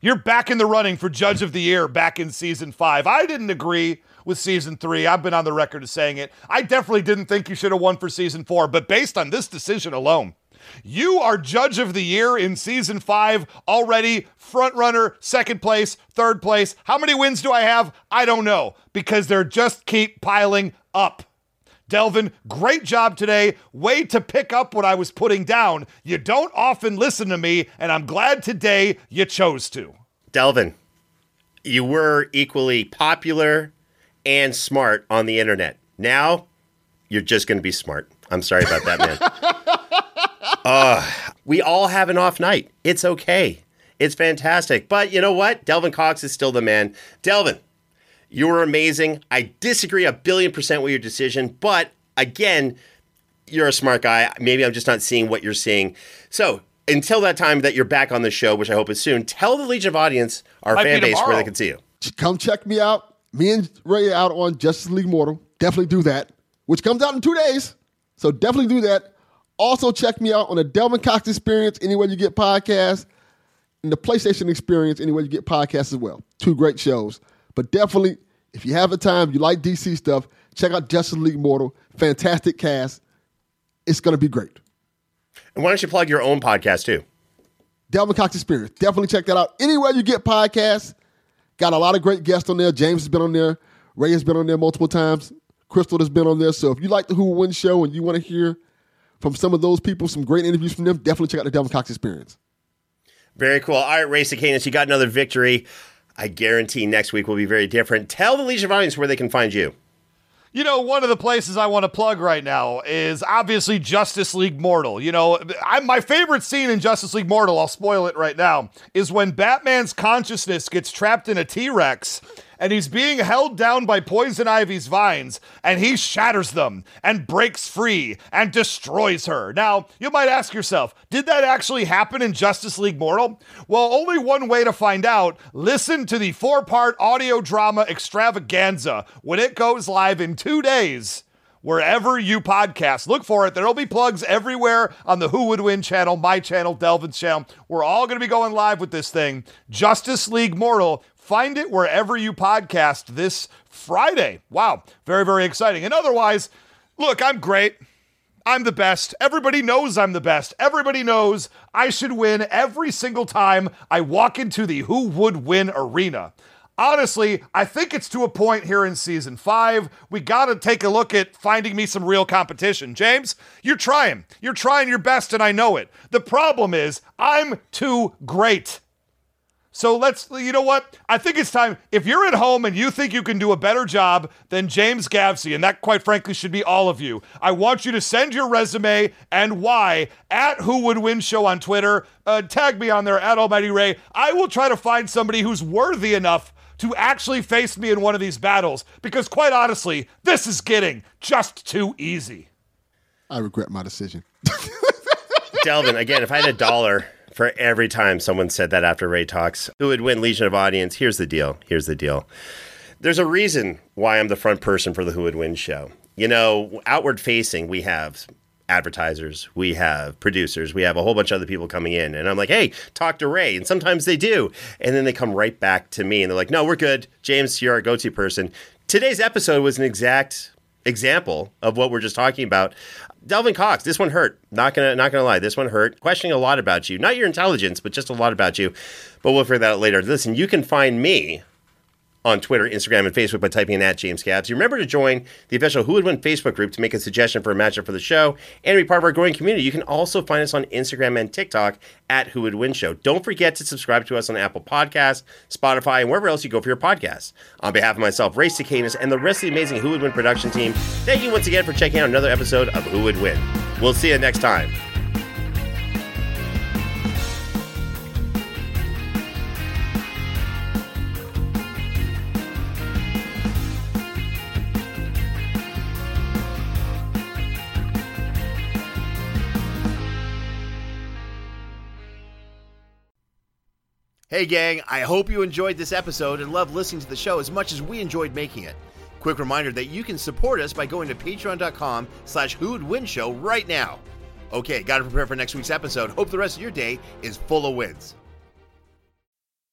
[SPEAKER 3] you're back in the running for Judge of the Year back in season five. I didn't agree with season three. I've been on the record of saying it. I definitely didn't think you should have won for season four, but based on this decision alone, you are Judge of the Year in season five already. Front runner, second place, third place. How many wins do I have? I don't know because they're just keep piling up. Delvin, great job today. Way to pick up what I was putting down. You don't often listen to me, and I'm glad today you chose to.
[SPEAKER 1] Delvin, you were equally popular and smart on the internet. Now you're just going to be smart. I'm sorry about that, man. uh, we all have an off night. It's okay. It's fantastic. But you know what? Delvin Cox is still the man. Delvin, you were amazing. I disagree a billion percent with your decision, but again, you're a smart guy. Maybe I'm just not seeing what you're seeing. So until that time that you're back on the show, which I hope is soon, tell the Legion of Audience, our
[SPEAKER 3] Might
[SPEAKER 1] fan base, where they can see you.
[SPEAKER 4] Come check me out. Me and Ray out on Justice League Mortal. Definitely do that, which comes out in two days. So definitely do that. Also check me out on the Delvin Cox Experience anywhere you get podcasts, and the PlayStation Experience anywhere you get podcasts as well. Two great shows. But definitely, if you have the time, you like DC stuff, check out Justice League Mortal. Fantastic cast. It's going to be great.
[SPEAKER 1] And why don't you plug your own podcast too?
[SPEAKER 4] Delvin Cox Experience. Definitely check that out. Anywhere you get podcasts, got a lot of great guests on there. James has been on there. Ray has been on there multiple times. Crystal has been on there. So if you like the Who Will Win show and you want to hear from some of those people, some great interviews from them, definitely check out the Delvin Cox Experience.
[SPEAKER 1] Very cool. All right, Ray Stakenas, you got another victory. I guarantee next week will be very different. Tell the Legion of Audience where they can find you.
[SPEAKER 3] You know, one of the places I want to plug right now is obviously Justice League Mortal. You know, I, my favorite scene in Justice League Mortal, I'll spoil it right now, is when Batman's consciousness gets trapped in a T Rex and he's being held down by Poison Ivy's vines, and he shatters them and breaks free and destroys her. Now, you might ask yourself, did that actually happen in Justice League Mortal? Well, only one way to find out. Listen to the four part audio drama extravaganza when it goes live in two days wherever you podcast. Look for it. There'll be plugs everywhere on the Who Would Win channel, my channel, Delvin's channel. We're all going to be going live with this thing. Justice League Mortal. Find it wherever you podcast this Friday. Wow. Very, very exciting. And otherwise, look, I'm great. I'm the best. Everybody knows I'm the best. Everybody knows I should win every single time I walk into the Who Would Win arena honestly, I think it's to a point here in season five. We got to take a look at finding me some real competition. James, you're trying. You're trying your best, and I know it. The problem is, I'm too great. So let's, you know what? I think it's time. If you're at home and you think you can do a better job than James Gavsie, and that quite frankly should be all of you, I want you to send your resume and why at Who Would Win Show on Twitter. Uh, tag me on there at Almighty Ray. I will try to find somebody who's worthy enough to actually face me in one of these battles because, quite honestly, this is getting just too easy.
[SPEAKER 4] I regret my decision.
[SPEAKER 1] Delvin, again, if I had a dollar for every time someone said that after Ray talks, who would win Legion of Audience? Here's the deal. Here's the deal. There's a reason why I'm the front person for the Who Would Win show. You know, outward facing, we have advertisers, we have producers, we have a whole bunch of other people coming in. And I'm like, hey, talk to Ray. And sometimes they do. And then they come right back to me and they're like, no, we're good. James, you're our go to person. Today's episode was an exact example of what we're just talking about. Delvin Cox, this one hurt. Not gonna not gonna lie, this one hurt. Questioning a lot about you, not your intelligence, but just a lot about you. But we'll figure that out later. Listen, you can find me on Twitter, Instagram, and Facebook by typing in at James Gabs. You remember to join the official Who Would Win Facebook group to make a suggestion for a matchup for the show and be part of our growing community. You can also find us on Instagram and TikTok at Who Would Win Show. Don't forget to subscribe to us on Apple Podcasts, Spotify, and wherever else you go for your podcasts. On behalf of myself, Ray Stakenas, and the rest of the amazing Who Would Win production team, thank you once again for checking out another episode of Who Would Win. We'll see you next time.
[SPEAKER 5] Hey, gang, I hope you enjoyed this episode and loved listening to the show as much as we enjoyed making it. Quick reminder that you can support us by going to patreon.com slash win show right now. Okay, gotta prepare for next week's episode. Hope the rest of your day is full of wins.